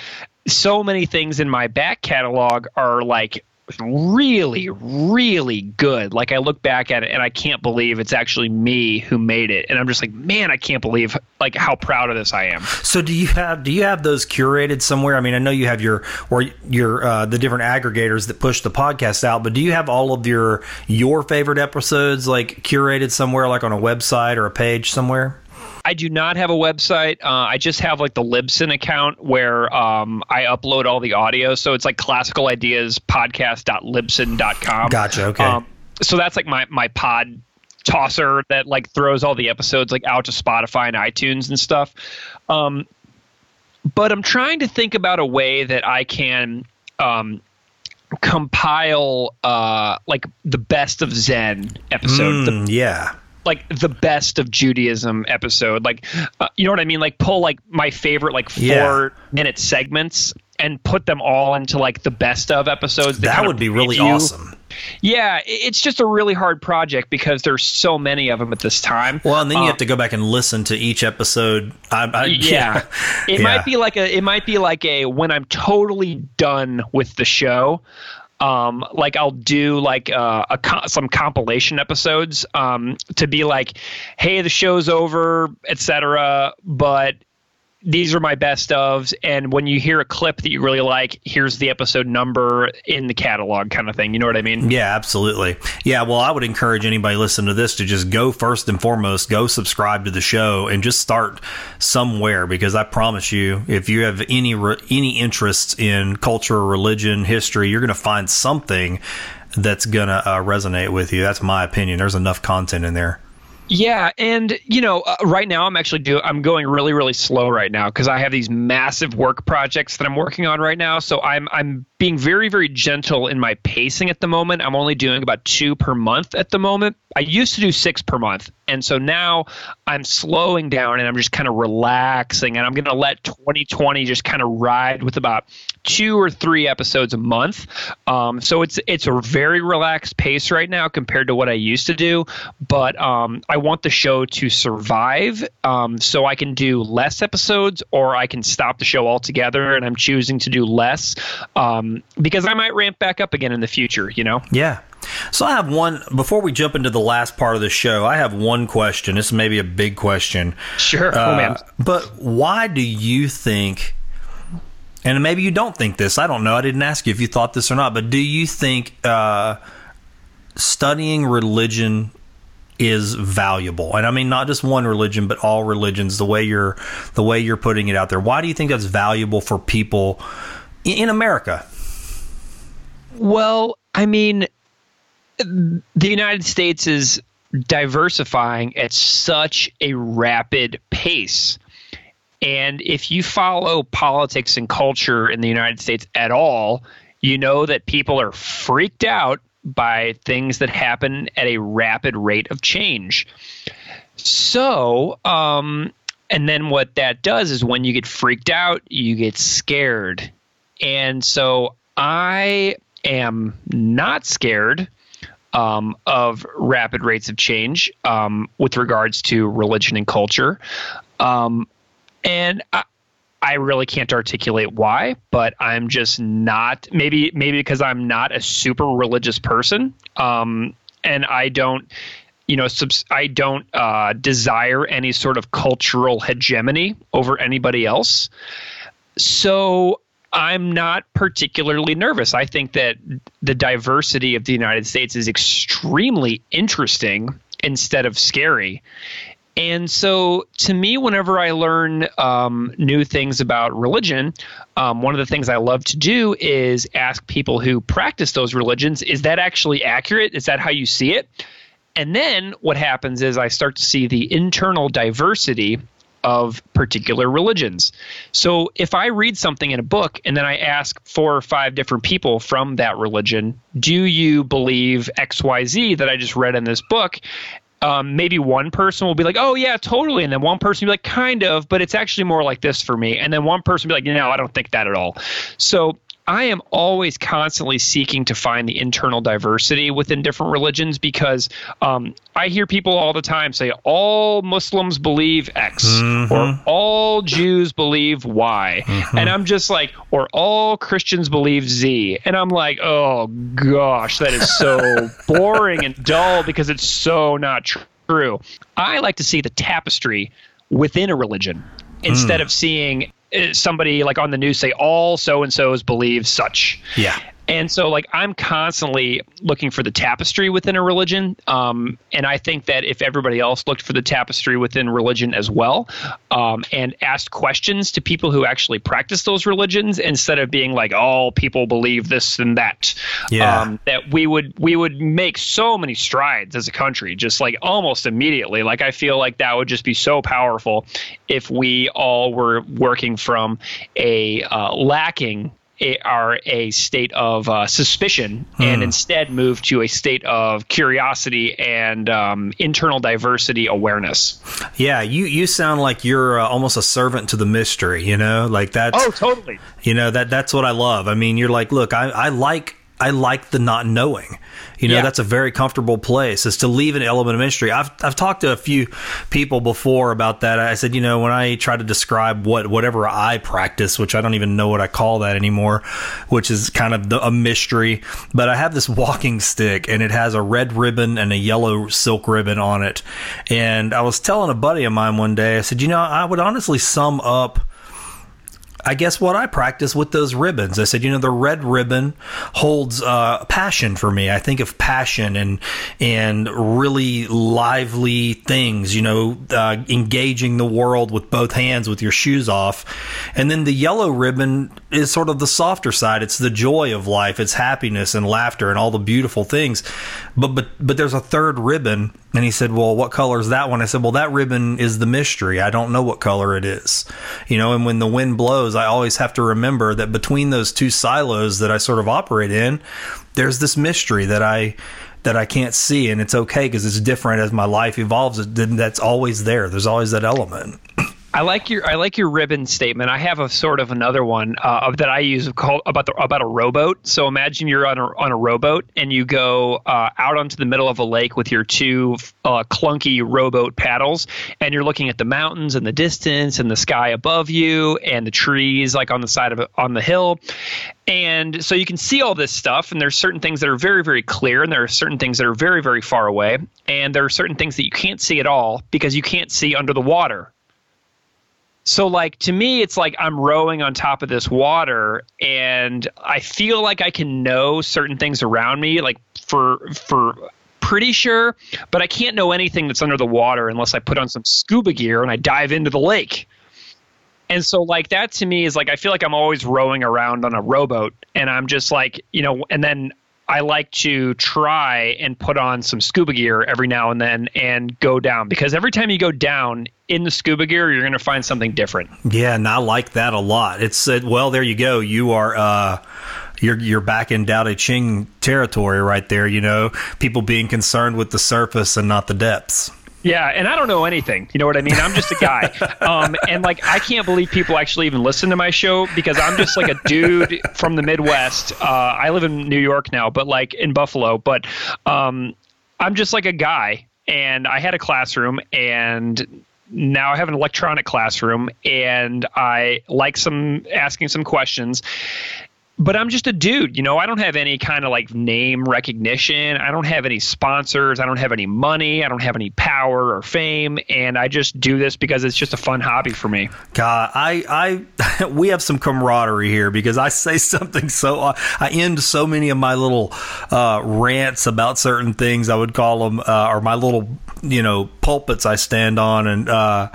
so many things in my back catalog are like really really good like i look back at it and i can't believe it's actually me who made it and i'm just like man i can't believe like how proud of this i am So do you have do you have those curated somewhere? I mean, I know you have your or your uh, the different aggregators that push the podcast out, but do you have all of your your favorite episodes like curated somewhere, like on a website or a page somewhere? I do not have a website. Uh, I just have like the Libsyn account where um, I upload all the audio. So it's like classical ideas podcast.libsyn.com. Gotcha, okay. Um, so that's like my, my pod tosser that like throws all the episodes like out to Spotify and iTunes and stuff. Um, but I'm trying to think about a way that I can um, compile uh, like the best of Zen episode, the Mm, yeah. Like the best of Judaism episode. Like, uh, you know what I mean? Like, pull like my favorite like four Yeah. minute segments and put them all into like the best of episodes. That would be really you. awesome. Yeah, it's just a really hard project because there's so many of them at this time. Well, and then you Um, have to go back and listen to each episode. I, I, yeah, it Yeah. might be like a it might be like a when i'm totally done with the show um like i'll do like uh, a co- some compilation episodes um to be like hey the show's over etc but these are my best ofs and when you hear a clip that you really like here's the episode number in the catalog kind of thing you know what i mean Yeah, absolutely. Yeah, well, I would encourage anybody listening to this to just go first and foremost, go subscribe to the show and just start somewhere because I promise you, if you have any re- any interests in culture, religion, history, you're going to find something that's going to uh, resonate with you. That's my opinion. There's enough content in there. Yeah, and you know, uh, right now I'm actually do I'm going really really slow right now because I have these massive work projects that I'm working on right now. So I'm I'm being very very gentle in my pacing at the moment. I'm only doing about 2 per month at the moment. I used to do 6 per month. And so now I'm slowing down and I'm just kind of relaxing and I'm going to let 2020 just kind of ride with about 2 or 3 episodes a month. Um, so it's it's a very relaxed pace right now compared to what I used to do, but um, I want the show to survive um, so I can do less episodes or I can stop the show altogether and I'm choosing to do less um, because I might ramp back up again in the future, you know? Yeah. So I have one before we jump into the last part of the show. I have one question. This may be a big question. Sure. oh, man. Uh, but why do you think, and maybe you don't think this, I don't know, I didn't ask you if you thought this or not, but do you think uh, studying religion is valuable? And I mean not just one religion, but all religions, the way you're the way you're putting it out there. Why do you think that's valuable for people in, in America? Well, I mean, the United States is diversifying at such a rapid pace. And if you follow politics and culture in the United States at all, you know that people are freaked out by things that happen at a rapid rate of change. So, um, and then what that does is when you get freaked out, you get scared. And so I am not scared um, of rapid rates of change um, with regards to religion and culture. Um, and I, I really can't articulate why, but I'm just not maybe maybe because I'm not a super religious person, um, and I don't, you know, subs- I don't uh, desire any sort of cultural hegemony over anybody else. So I'm not particularly nervous. I think that the diversity of the United States is extremely interesting instead of scary. And so, to me, whenever I learn um, new things about religion, um, one of the things I love to do is ask people who practice those religions is that actually accurate? Is that how you see it? And then what happens is I start to see the internal diversity of particular religions. So if I read something in a book and then I ask four or five different people from that religion, do you believe XYZ that I just read in this book? Um, maybe one person will be like, "Oh yeah, totally," and then one person will be like, "Kind of," but it's actually more like this for me. And then one person will be like, "No, I don't think that at all." So I am always constantly seeking to find the internal diversity within different religions because um, I hear people all the time say all Muslims believe X or mm-hmm. all Jews believe Y. Mm-hmm. And I'm just like, or all Christians believe Z. And I'm like, oh gosh, that is so boring and dull because it's so not true. I like to see the tapestry within a religion instead hmm. of seeing somebody like on the news say all so and so's believe such. Yeah. And so, like, I'm constantly looking for the tapestry within a religion. Um, and I think that if everybody else looked for the tapestry within religion as well um, and asked questions to people who actually practice those religions instead of being like, all people believe this and that, Yeah. um, that we would we would make so many strides as a country, just like almost immediately. Like, I feel like that would just be so powerful if we all were working from a uh, lacking a, are a state of uh, suspicion and Hmm. instead move to a state of curiosity and um, internal diversity awareness. Yeah, you you sound like you're uh, almost a servant to the mystery. You know, like that's Oh, totally. You know that that's what I love. I mean, you're like, look, I, I like I like the not knowing. You know, Yeah. that's a very comfortable place is to leave an element of mystery. I've I've talked to a few people before about that. I said, you know, when I try to describe what whatever I practice, which I don't even know what I call that anymore, which is kind of the, a mystery, but I have this walking stick and it has a red ribbon and a yellow silk ribbon on it. And I was telling a buddy of mine one day, I said, you know, I would honestly sum up I guess what I practice with those ribbons. I said, you know, the red ribbon holds uh, passion for me. I think of passion and and really lively things. You know, uh, engaging the world with both hands with your shoes off, and then the yellow ribbon is sort of the softer side. It's the joy of life. It's happiness and laughter and all the beautiful things. But but but there's a third ribbon. And he said, "Well, what color is that one?" I said, "Well, that ribbon is the mystery. I don't know what color it is, you know. And when the wind blows, I always have to remember that between those two silos that I sort of operate in, there's this mystery that I that I can't see, and it's okay because it's different as my life evolves. That's always there. There's always that element. I like your I like your ribbon statement. I have a sort of another one uh, that I use called about the about a rowboat. So imagine you're on a on a rowboat and you go uh, out onto the middle of a lake with your two uh, clunky rowboat paddles, and you're looking at the mountains and the distance and the sky above you and the trees like on the side of on the hill. And so you can see all this stuff, and there's certain things that are very, very clear, and there are certain things that are very, very far away, and there are certain things that you can't see at all because you can't see under the water. So like to me it's like I'm rowing on top of this water and I feel like I can know certain things around me like for for pretty sure, but I can't know anything that's under the water unless I put on some scuba gear and I dive into the lake. And so like that to me is like I feel like I'm always rowing around on a rowboat and I'm just like, you know, and then I like to try and put on some scuba gear every now and then and go down because every time you go down in the scuba gear, you're going to find something different. Yeah, and I like that a lot. It's uh, well, there you go. You are uh, you're you're back in Dao De Ching territory right there. You know, people being concerned with the surface and not the depths. Yeah, and I don't know anything. You know what I mean? I'm just a guy. Um, and like, I can't believe people actually even listen to my show because I'm just like a dude from the Midwest. Uh, I live in New York now, but like in Buffalo. But um, I'm just like a guy, and I had a classroom, and now I have an electronic classroom, and I like some asking some questions but I'm just a dude, you know. I don't have any kind of like name recognition. I don't have any sponsors. I don't have any money. I don't have any power or fame, and I just do this because it's just a fun hobby for me. God, I, I, we have some camaraderie here because I say something so, I end so many of my little uh, rants about certain things. I would call them, uh, or my little, you know, pulpits I stand on, and uh,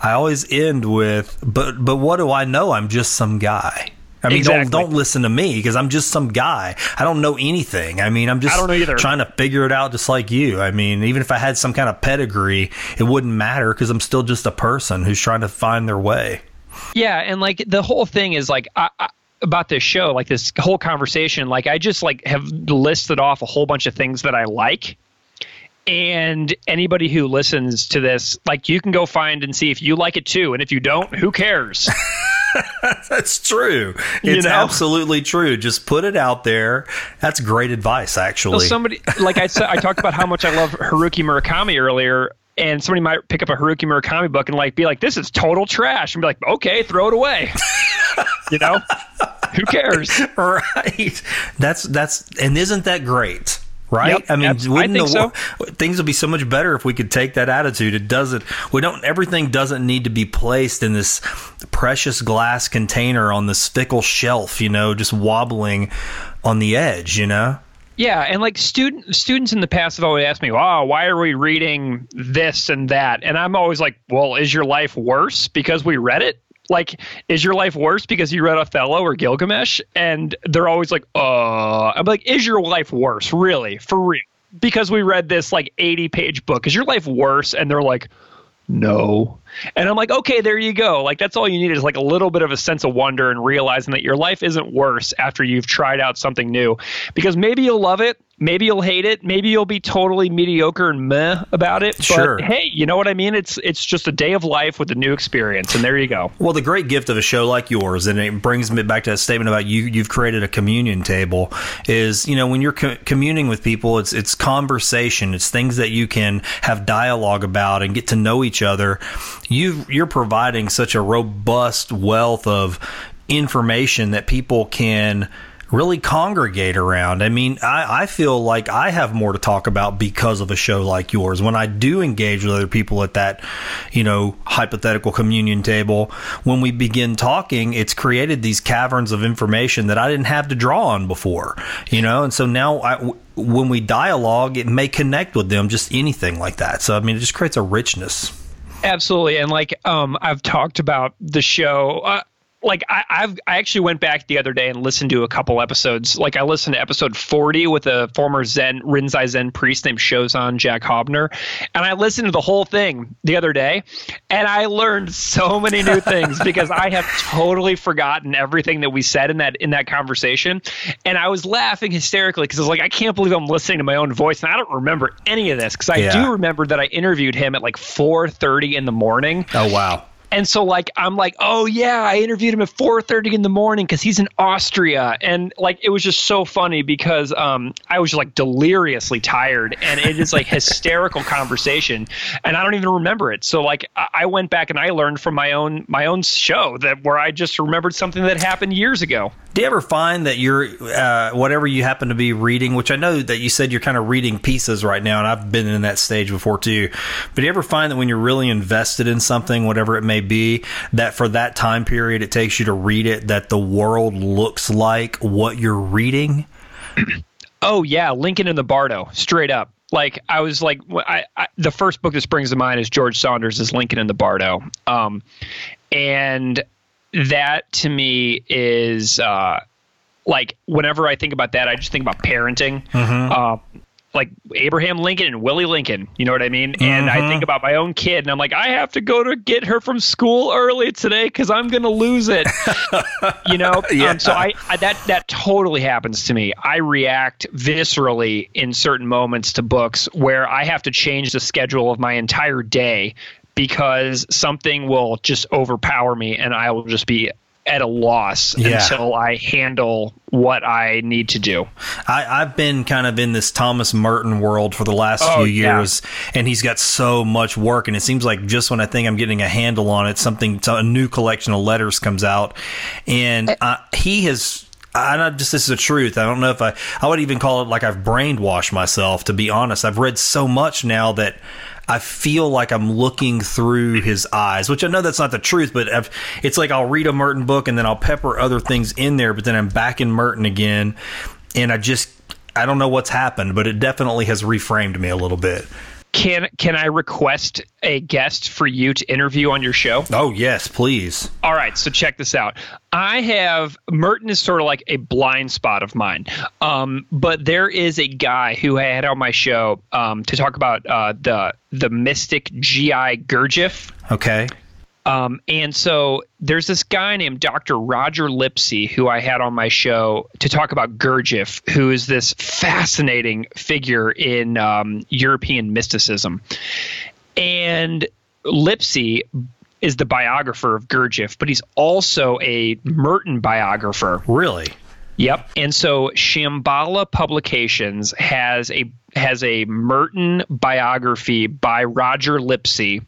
I always end with, but, but what do I know? I'm just some guy. I mean, Exactly. don't don't listen to me because I'm just some guy. I don't know anything. I mean, I'm just I don't know either. trying to figure it out, just like you. I mean, even if I had some kind of pedigree, it wouldn't matter because I'm still just a person who's trying to find their way. Yeah, and like the whole thing is like I, I, about this show, like this whole conversation. Like I just like have listed off a whole bunch of things that I like. And anybody who listens to this, like you can go find and see if you like it too. And if you don't, who cares? That's true. It's know? absolutely true. Just put it out there. That's great advice, So actually. somebody, like I said, I talked about how much I love Haruki Murakami earlier, and somebody might pick up a Haruki Murakami book and like be like, "This is total trash," and be like, "Okay, throw it away." you know, who cares? right. That's that's and isn't that great? Right? Yep, I mean, I wouldn't think the, things would be so much better if we could take that attitude. It doesn't. We don't. Everything doesn't need to be placed in this precious glass container on this fickle shelf. You know, just wobbling on the edge. You know. Yeah, and like student students in the past have always asked me, "Oh, why are we reading this and that?" And I'm always like, "Well, is your life worse because we read it?" Like, is your life worse because you read Othello or Gilgamesh? And they're always like, "Uh," I'm like, "Is your life worse, really, for real?" Because we read this like 80 page book. Is your life worse? And they're like, no. And I'm like, okay, there you go. Like that's all you need is like a little bit of a sense of wonder and realizing that your life isn't worse after you've tried out something new. Because maybe you'll love it, maybe you'll hate it, maybe you'll be totally mediocre and meh about it. Sure. But hey, you know what I mean? It's it's just a day of life with a new experience, and there you go. Well, the great gift of a show like yours, and it brings me back to that statement about you. You've created a communion table. Is you know when you're co- communing with people, it's it's conversation. It's things that you can have dialogue about and get to know each other. You you're providing such a robust wealth of information that people can really congregate around. I mean, I, I feel like I have more to talk about because of a show like yours. When I do engage with other people at that, you know, hypothetical communion table, when we begin talking, it's created these caverns of information that I didn't have to draw on before, you know, and so now I, when we dialogue, it may connect with them, just anything like that. So, I mean, it just creates a richness. Absolutely, and like um, I've talked about the show. Uh, like I, I've I actually went back the other day and listened to a couple episodes. Like I listened to episode forty with a former Zen Rinzai Zen priest named Shozan Jack Haubner, and I listened to the whole thing the other day, and I learned so many new things because I have totally forgotten everything that we said in that in that conversation, and I was laughing hysterically because I was like, I can't believe I'm listening to my own voice, and I don't remember any of this because I Yeah. do remember that I interviewed him at like four thirty in the morning. Oh, wow. And so like I'm like, oh yeah, I interviewed him at 4:30 in the morning because he's in Austria, and like it was just so funny because um I was just like deliriously tired, and it is like hysterical conversation, and I don't even remember it. So like I went back and I learned from my own my own show that where I just remembered something that happened years ago. Do you ever find that you're uh, whatever you happen to be reading, which I know that you said you're kind of reading pieces right now, and I've been in that stage before too. But do you ever find that when you're really invested in something, whatever it may be, that for that time period it takes you to read it, that the world looks like what you're reading? Oh yeah, Lincoln in the Bardo, straight up. Like I was like, I, I the first book that springs to mind is George Saunders' is Lincoln in the Bardo, um, and that to me is uh, like whenever I think about that, I just think about parenting. Uh, like Abraham Lincoln and Willie Lincoln, you know what I mean? And I think about my own kid, and I'm like, I have to go to get her from school early today because I'm gonna lose it. you know, Yeah. um, so I, I that that totally happens to me. I react viscerally in certain moments to books where I have to change the schedule of my entire day because something will just overpower me, and I will just be at a loss Yeah. until I handle what I need to do. I, I've been kind of in this Thomas Merton world for the last Oh, few yeah. years, and he's got so much work. And it seems like just when I think I'm getting a handle on it, something, a new collection of letters comes out, and uh, he has. I not just this is the truth. I don't know if I I would even call it like I've brainwashed myself. To be honest, I've read so much now that I feel like I'm looking through his eyes, which I know that's not the truth, but I've, it's like I'll read a Merton book and then I'll pepper other things in there, but then I'm back in Merton again, and I just I don't know what's happened, but it definitely has reframed me a little bit. Can can I request a guest for you to interview on your show? Oh yes, please. All right, so check this out. I have Merton is sort of like a blind spot of mine, um, but there is a guy who I had on my show um, to talk about uh, the the mystic GI Gurdjieff. Okay. Um, and so there's this guy named Dr. Roger Lipsey who I had on my show to talk about Gurdjieff, who is this fascinating figure in um, European mysticism. And Lipsey is the biographer of Gurdjieff, but he's also a Merton biographer. Really? Yep. And so Shambhala Publications has a has a Merton biography by Roger Lipsey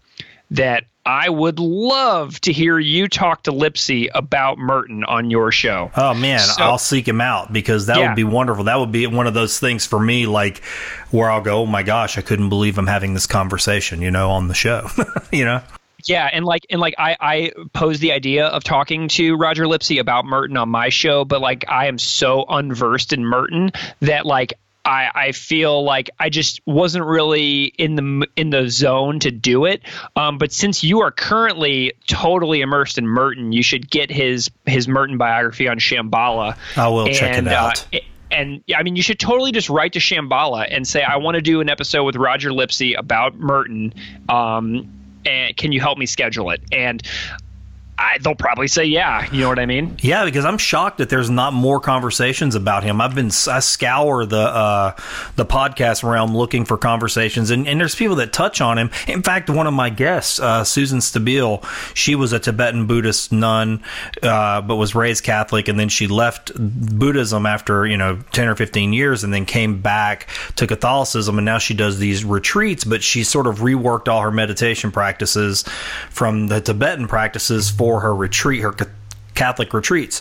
that I would love to hear you talk to Lipsey about Merton on your show. Oh man, So- I'll seek him out because that Yeah. would be wonderful. That would be one of those things for me, like where I'll go, oh my gosh, I couldn't believe I'm having this conversation, you know, on the show. you know? Yeah, and like and like I I posed the idea of talking to Roger Lipsey about Merton on my show, but like I am so unversed in Merton that like I, I feel like I just wasn't really in the in the zone to do it. Um, but since you are currently totally immersed in Merton, you should get his his Merton biography on Shambhala. I will check it out. Uh, and yeah, I mean, you should totally just write to Shambhala and say, I want to do an episode with Roger Lipsey about Merton. Um, and can you help me schedule it and I, they'll probably say yeah. You know what I mean? Yeah, because I'm shocked that there's not more conversations about him. I've been I scour the uh, the podcast realm looking for conversations, and, and there's people that touch on him. In fact, one of my guests, uh, Susan Stabile, she was a Tibetan Buddhist nun, uh, but was raised Catholic, and then she left Buddhism after you know 10 or 15 years, and then came back to Catholicism, and now she does these retreats. But she sort of reworked all her meditation practices from the Tibetan practices for for her retreat, her Catholic retreats.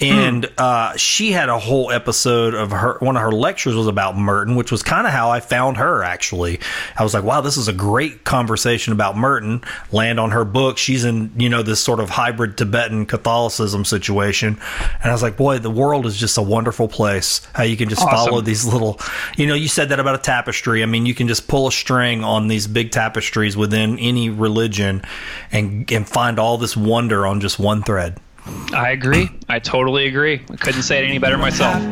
And mm. uh, she had a whole episode of her, one of her lectures was about Merton, which was kind of how I found her, actually. I was like, wow, this is a great conversation about Merton. Land on her book. She's in, you know, this sort of hybrid Tibetan Catholicism situation. And I was like, boy, the world is just a wonderful place. How you can just awesome. follow these little, you know, you said that about a tapestry. I mean, you can just pull a string on these big tapestries within any religion and, and find all this wonder on just one thread. I agree. I totally agree. I couldn't say it any better myself.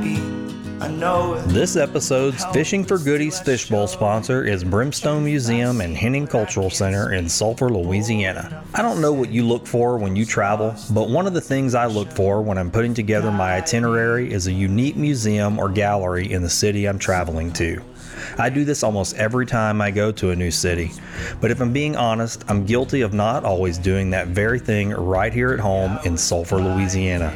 This episode's Fishing for Goodies Fishbowl sponsor is Brimstone Museum and Henning Cultural Center in Sulphur, Louisiana. I don't know what you look for when you travel, but one of the things I look for when I'm putting together my itinerary is a unique museum or gallery in the city I'm traveling to. I do this almost every time I go to a new city. But if I'm being honest, I'm guilty of not always doing that very thing right here at home in Sulphur, Louisiana.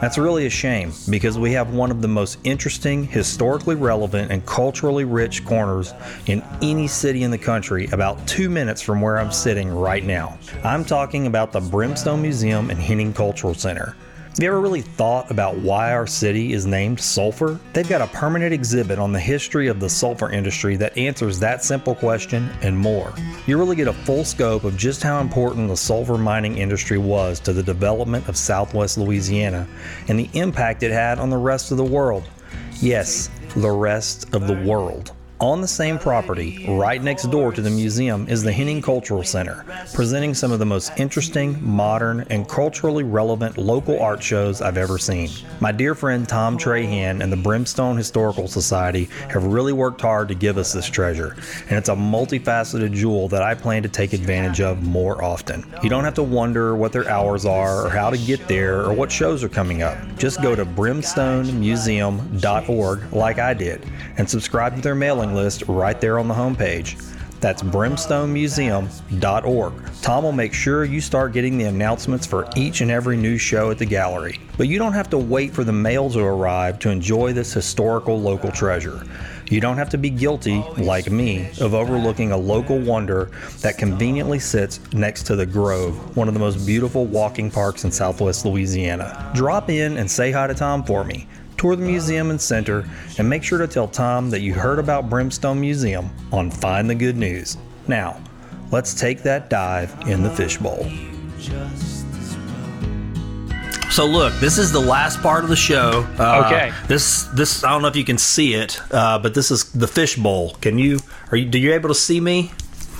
That's really a shame because we have one of the most interesting, historically relevant, and culturally rich corners in any city in the country about two minutes from where I'm sitting right now. I'm talking about the Brimstone Museum and Henning Cultural Center. Have you ever really thought about why our city is named Sulphur? They've got a permanent exhibit on the history of the sulfur industry that answers that simple question and more. You really get a full scope of just how important the sulfur mining industry was to the development of southwest Louisiana and the impact it had on the rest of the world. Yes, the rest of the world. On the same property, right next door to the museum, is the Henning Cultural Center, presenting some of the most interesting, modern, and culturally relevant local art shows I've ever seen. My dear friend Tom Trahan and the Brimstone Historical Society have really worked hard to give us this treasure, and it's a multifaceted jewel that I plan to take advantage of more often. You don't have to wonder what their hours are, or how to get there, or what shows are coming up. Just go to brimstonemuseum.org like I did and subscribe to their mailing mailing list right there on the homepage. That's brimstonemuseum.org. Tom will make sure you start getting the announcements for each and every new show at the gallery. But you don't have to wait for the mail to arrive to enjoy this historical local treasure. You don't have to be guilty, like me, of overlooking a local wonder that conveniently sits next to the Grove, one of the most beautiful walking parks in southwest Louisiana. Drop in and say hi to Tom for me tour the museum and center, and make sure to tell Tom that you heard about Brimstone Museum on Find the Good News. Now, let's take that dive in the fishbowl. So look, this is the last part of the show. Uh, okay. This this I don't know if you can see it, uh, but this is the fishbowl. Can you? Are you? Do you able to see me?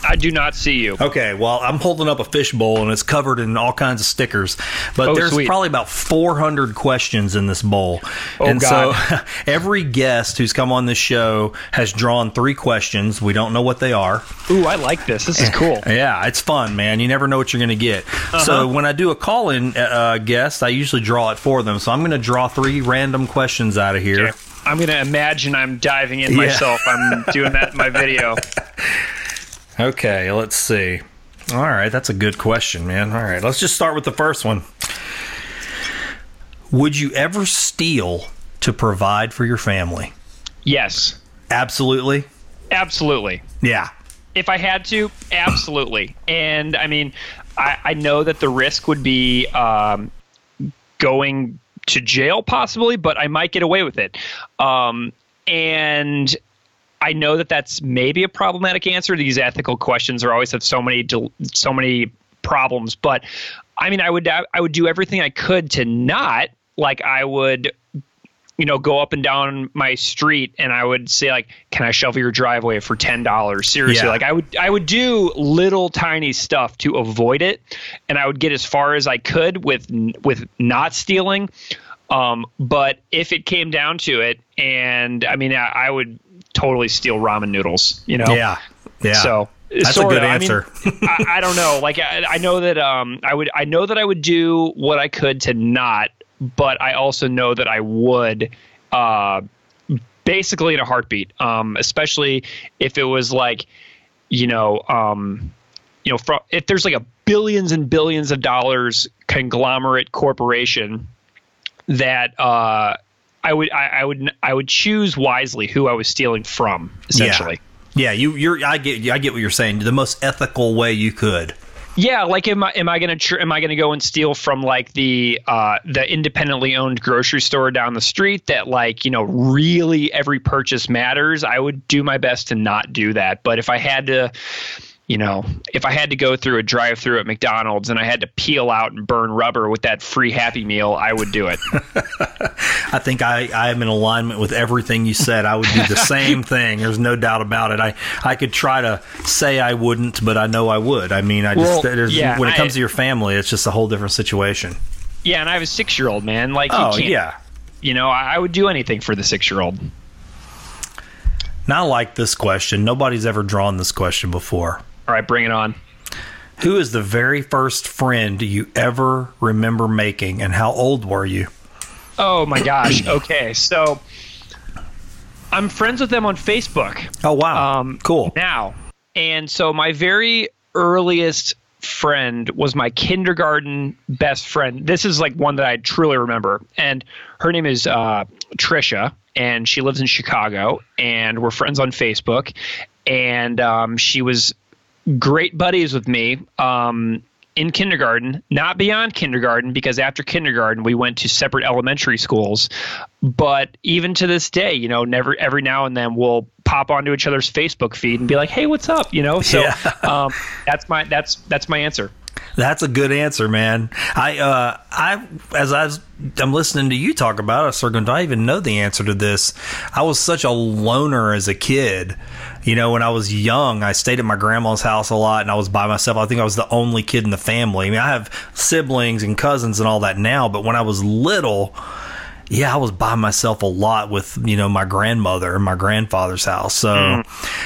I do not see you. Okay, well, I'm holding up a fishbowl and it's covered in all kinds of stickers. But oh, there's sweet. probably about 400 questions in this bowl. Oh, and God. so every guest who's come on this show has drawn three questions. We don't know what they are. Ooh, I like this. This is cool. yeah, it's fun, man. You never know what you're going to get. Uh-huh. So when I do a call in uh, guest, I usually draw it for them. So I'm going to draw three random questions out of here. Okay. I'm going to imagine I'm diving in yeah. myself. I'm doing that in my video. Okay, let's see. All right, that's a good question, man. All right, let's just start with the first one. Would you ever steal to provide for your family? Yes. Absolutely. Absolutely. Yeah. If I had to, absolutely. And I mean, I, I know that the risk would be um, going to jail possibly, but I might get away with it. Um, and I know that that's maybe a problematic answer. These ethical questions are always have so many so many problems, but I mean, I would I would do everything I could to not like I would you know go up and down my street and I would say like can I shovel your driveway for $10 seriously yeah. like I would I would do little tiny stuff to avoid it and I would get as far as I could with with not stealing um, but if it came down to it and I mean I, I would totally steal ramen noodles. You know. Yeah. Yeah. So That's Sorta. a good I mean, answer. I, I don't know. Like I, I know that um I would I know that I would do what I could to not, but I also know that I would uh basically in a heartbeat. Um especially if it was like you know um you know from if there's like a billions and billions of dollars conglomerate corporation that uh I would I, I would I would choose wisely who I was stealing from essentially. Yeah, you you're I get I get what you're saying. The most ethical way you could. Yeah, like am I am I gonna tr- am I gonna go and steal from like the uh, the independently owned grocery store down the street that like you know really every purchase matters? I would do my best to not do that. But if I had to, you know, if I had to go through a drive through at McDonald's and I had to peel out and burn rubber with that free Happy Meal, I would do it. I think I, I am in alignment with everything you said. I would do the same thing. There's no doubt about it. I, I could try to say I wouldn't, but I know I would. I mean, I just Well, there's, yeah, when it I- comes to your family, it's just a whole different situation. yeah, and I have a six year old man. Like, you Oh yeah. you know, I, I would do anything for the six year old. Now I like this question. Nobody's ever drawn this question before. All right, bring it on. Who is the very first friend you ever remember making, and how old were you? Oh my gosh. Okay, so I'm friends with them on Facebook. Oh wow, Um, cool. now. And so my very earliest friend was my kindergarten best friend. This is like one that I truly remember. And her name is uh, Trisha, and she lives in Chicago. And we're friends on Facebook. And um, she was great buddies with me um, in kindergarten, not beyond kindergarten, because after kindergarten we went to separate elementary schools. But even to this day, you know, never every now and then we'll pop onto each other's Facebook feed and be like, "Hey, what's up?" You know. So Yeah. um, that's my that's that's my answer. That's a good answer, man. I, uh, I, as I I'm listening to you talk about it, do I even know the answer to this? I was such a loner as a kid. You know, when I was young, I stayed at my grandma's house a lot and I was by myself. I think I was the only kid in the family. I mean, I have siblings and cousins and all that now, but when I was little, yeah, I was by myself a lot with you know my grandmother and my grandfather's house. So,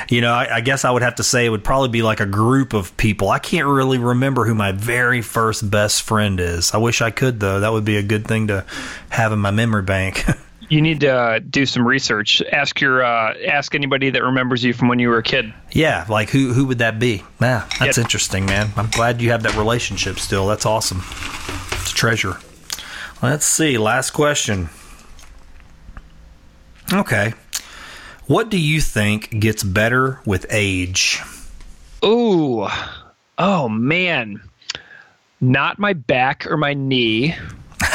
you know, I, I guess I would have to say it would probably be like a group of people. I can't really remember who my very first best friend is. I wish I could though. That would be a good thing to have in my memory bank. You need to uh, do some research. Ask your uh, ask anybody that remembers you from when you were a kid. yeah, like who who would that be? Yeah, that's Yeah. interesting, man. I'm glad you have that relationship still. That's awesome. It's a treasure. Let's see. Last question. Okay. What do you think gets better with age? Ooh. Oh man. Not my back or my knee.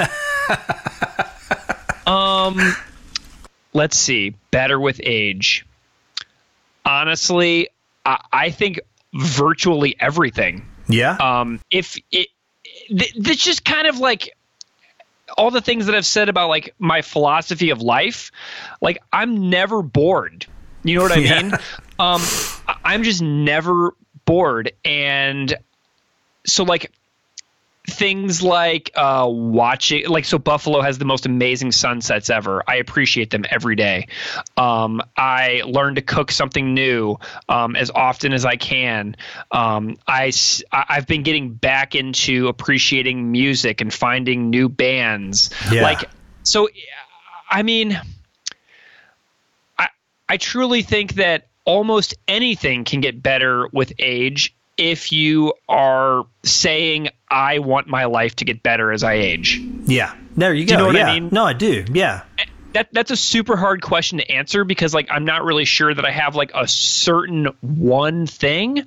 um let's see. Better with age. Honestly, I, I think virtually everything. Yeah. Um if it th- that's just kind of like all the things that I've said about like my philosophy of life, like I'm never bored. You know what I Yeah. mean? Um, I'm just never bored, and so like things like uh, watching, like so Buffalo has the most amazing sunsets ever. I appreciate them every day. Um, I learn to cook something new um, as often as I can. Um, I, i've been getting back into appreciating music and finding new bands. Yeah. Like so, I mean. I I truly think that almost anything can get better with age if you are saying I want my life to get better as I age. yeah. There you you go. know what I yeah. mean? No, I do. Yeah. That that's a super hard question to answer because like I'm not really sure that I have like a certain one thing.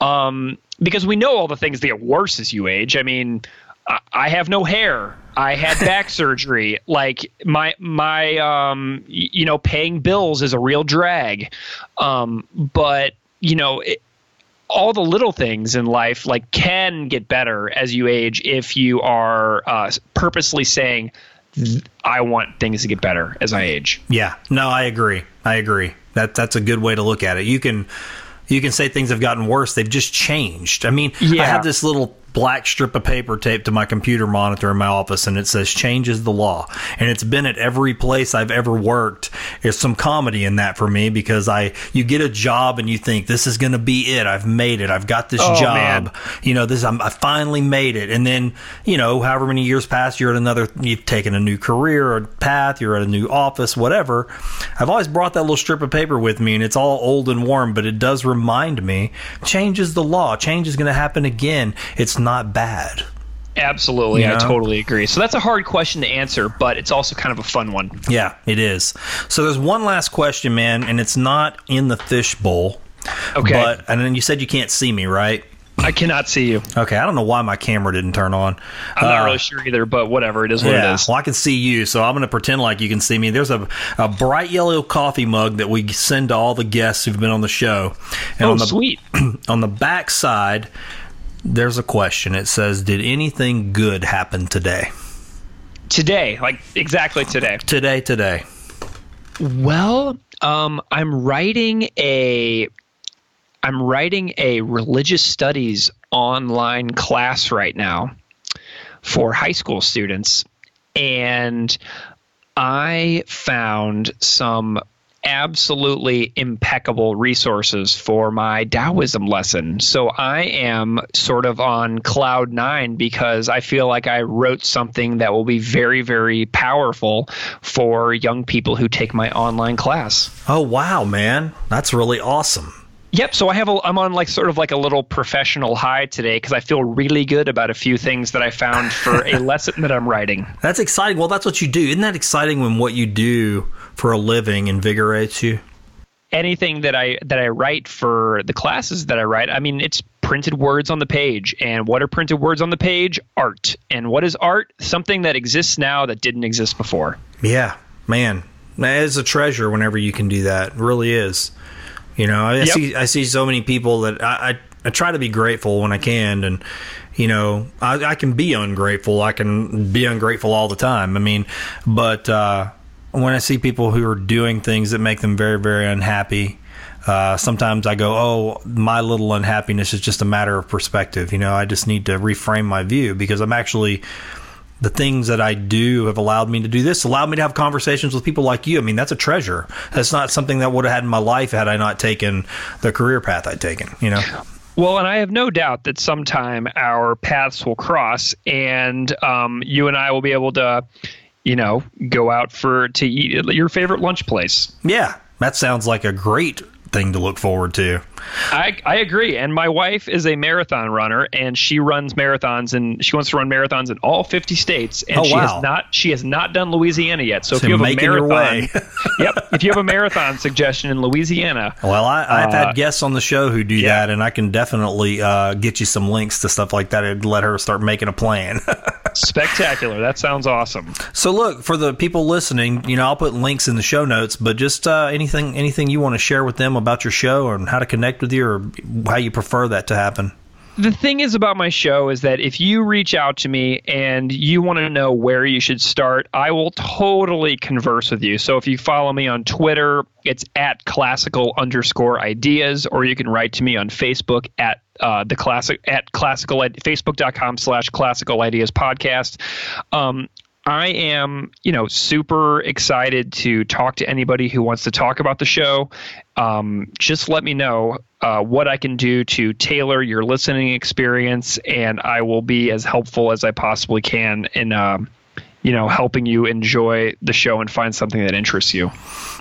Um because we know all the things that get worse as you age. I mean, I, I have no hair. I had back surgery. Like my my um you know paying bills is a real drag. Um but you know it, all the little things in life like can get better as you age if you are uh, purposely saying I want things to get better as I age. Yeah. No, I agree. I agree. That that's a good way to look at it. You can you can say things have gotten worse. They've just changed. I mean, I have this little black strip of paper taped to my computer monitor in my office and it says change is the law. And it's been at every place I've ever worked there's some comedy in that for me because I you get a job and you think this is going to be it. I've made it. I've got this Oh, job. man. You know, this I'm, I finally made it. And then you know, however many years pass, you're at another. You've taken a new career or path. You're at a new office, whatever. I've always brought that little strip of paper with me, and it's all old and warm, but it does remind me change is the law. Change is going to happen again. It's not bad. Absolutely, You I totally agree. So that's a hard question to answer, but it's also kind of a fun one. Yeah, it is. So there's one last question, man, and it's not in the fish bowl. Okay. But and then you said you can't see me, right? I cannot see you. Okay, I don't know why my camera didn't turn on. I'm not Uh, really sure either, but whatever. It is what yeah, it is. well, I can see you, so I'm going to pretend like you can see me. There's a, a bright yellow coffee mug that we send to all the guests who've been on the show. And oh, on the, sweet. on the back side, there's a question. It says, Did anything good happen today? Today, like exactly today. Today, today. Well, um, I'm writing a I'm writing a religious studies online class right now for high school students, and I found some absolutely impeccable resources for my Taoism lesson. So I am sort of on cloud nine because I feel like I wrote something that will be very, very powerful for young people who take my online class. Oh, wow, man. That's really awesome. Yep. So I have a, I'm on like sort of like a little professional high today because I feel really good about a few things that I found for a lesson that I'm writing. That's exciting. Well, that's what you do. Isn't that exciting when what you do for a living invigorates you? anything that I that I write for the classes that I write, I mean, it's printed words on the page. And what are printed words on the page? Art. And what is art? Something that exists now that didn't exist before. Yeah, man, that is a treasure whenever you can do that. It really is. You know, I Yep. see I see so many people that I, I I try to be grateful when I can, and you know, I, I can be ungrateful. I can be ungrateful all the time. I mean, but uh, when I see people who are doing things that make them very very unhappy. Uh, sometimes I go, oh, my little unhappiness is just a matter of perspective. You know, I just need to reframe my view because I'm actually the things that I do have allowed me to do this, allowed me to have conversations with people like you. I mean, that's a treasure. That's not something that would have had in my life had I not taken the career path I'd taken, you know? Well, and I have no doubt that sometime our paths will cross, and um, you and I will be able to, you know, go out for to eat at your favorite lunch place. Yeah, that sounds like a great thing to look forward to. I, I agree. And my wife is a marathon runner and she runs marathons and she wants to run marathons in all 50 states. And Oh, she wow. has not she has not done Louisiana yet. So, So if you have a marathon way. Yep. If you have a marathon suggestion in Louisiana, Well, I, I've Uh, had guests on the show who do yeah. that, and I can definitely uh, get you some links to stuff like that and let her start making a plan. spectacular. That sounds awesome. So look for the people listening. You know, I'll put links in the show notes, but just uh, anything anything you want to share with them about your show and how to connect with you or how you prefer that to happen. the thing is about my show is that if you reach out to me and you want to know where you should start, I will totally converse with you. So if you follow me on Twitter, it's at classical underscore ideas, or you can write to me on Facebook at uh, the classic at classical at facebook.com slash classical ideas podcast. Um, I am, you know, super excited to talk to anybody who wants to talk about the show. Um, just let me know uh, what I can do to tailor your listening experience, and I will be as helpful as I possibly can in, um, you know, helping you enjoy the show and find something that interests you.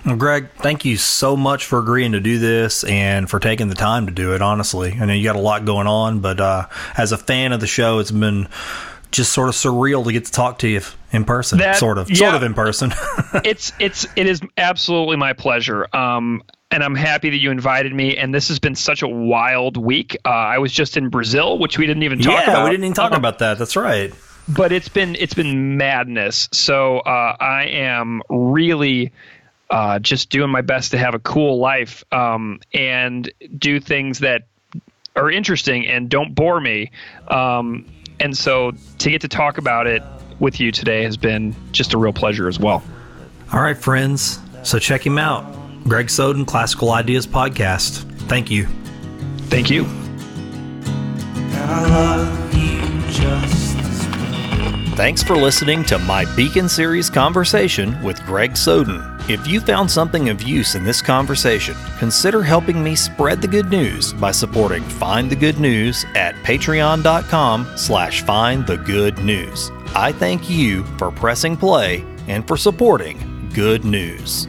Well, Greg, thank you so much for agreeing to do this and for taking the time to do it. Honestly, I know you got a lot going on, but uh, as a fan of the show, it's been just sort of surreal to get to talk to you in person. That- sort of, yeah. sort of in person. it's it's it is absolutely my pleasure. Um, and I'm happy that you invited me. And this has been such a wild week. Uh, I was just in Brazil, which we didn't even talk yeah, about. we didn't even talk Uh, about that. That's right. but it's been it's been madness. So uh, I am really uh, just doing my best to have a cool life um, and do things that are interesting and don't bore me. Um, and so to get to talk about it with you today has been just a real pleasure as well. All right, friends. So check him out. Greg Soden, Classical Ideas Podcast. Thank you. Thank you. Thanks for listening to my Beacon Series conversation with Greg Soden. If you found something of use in this conversation, consider helping me spread the good news by supporting Find the Good News at patreon.com slash find the good news. I thank you for pressing play and for supporting good news.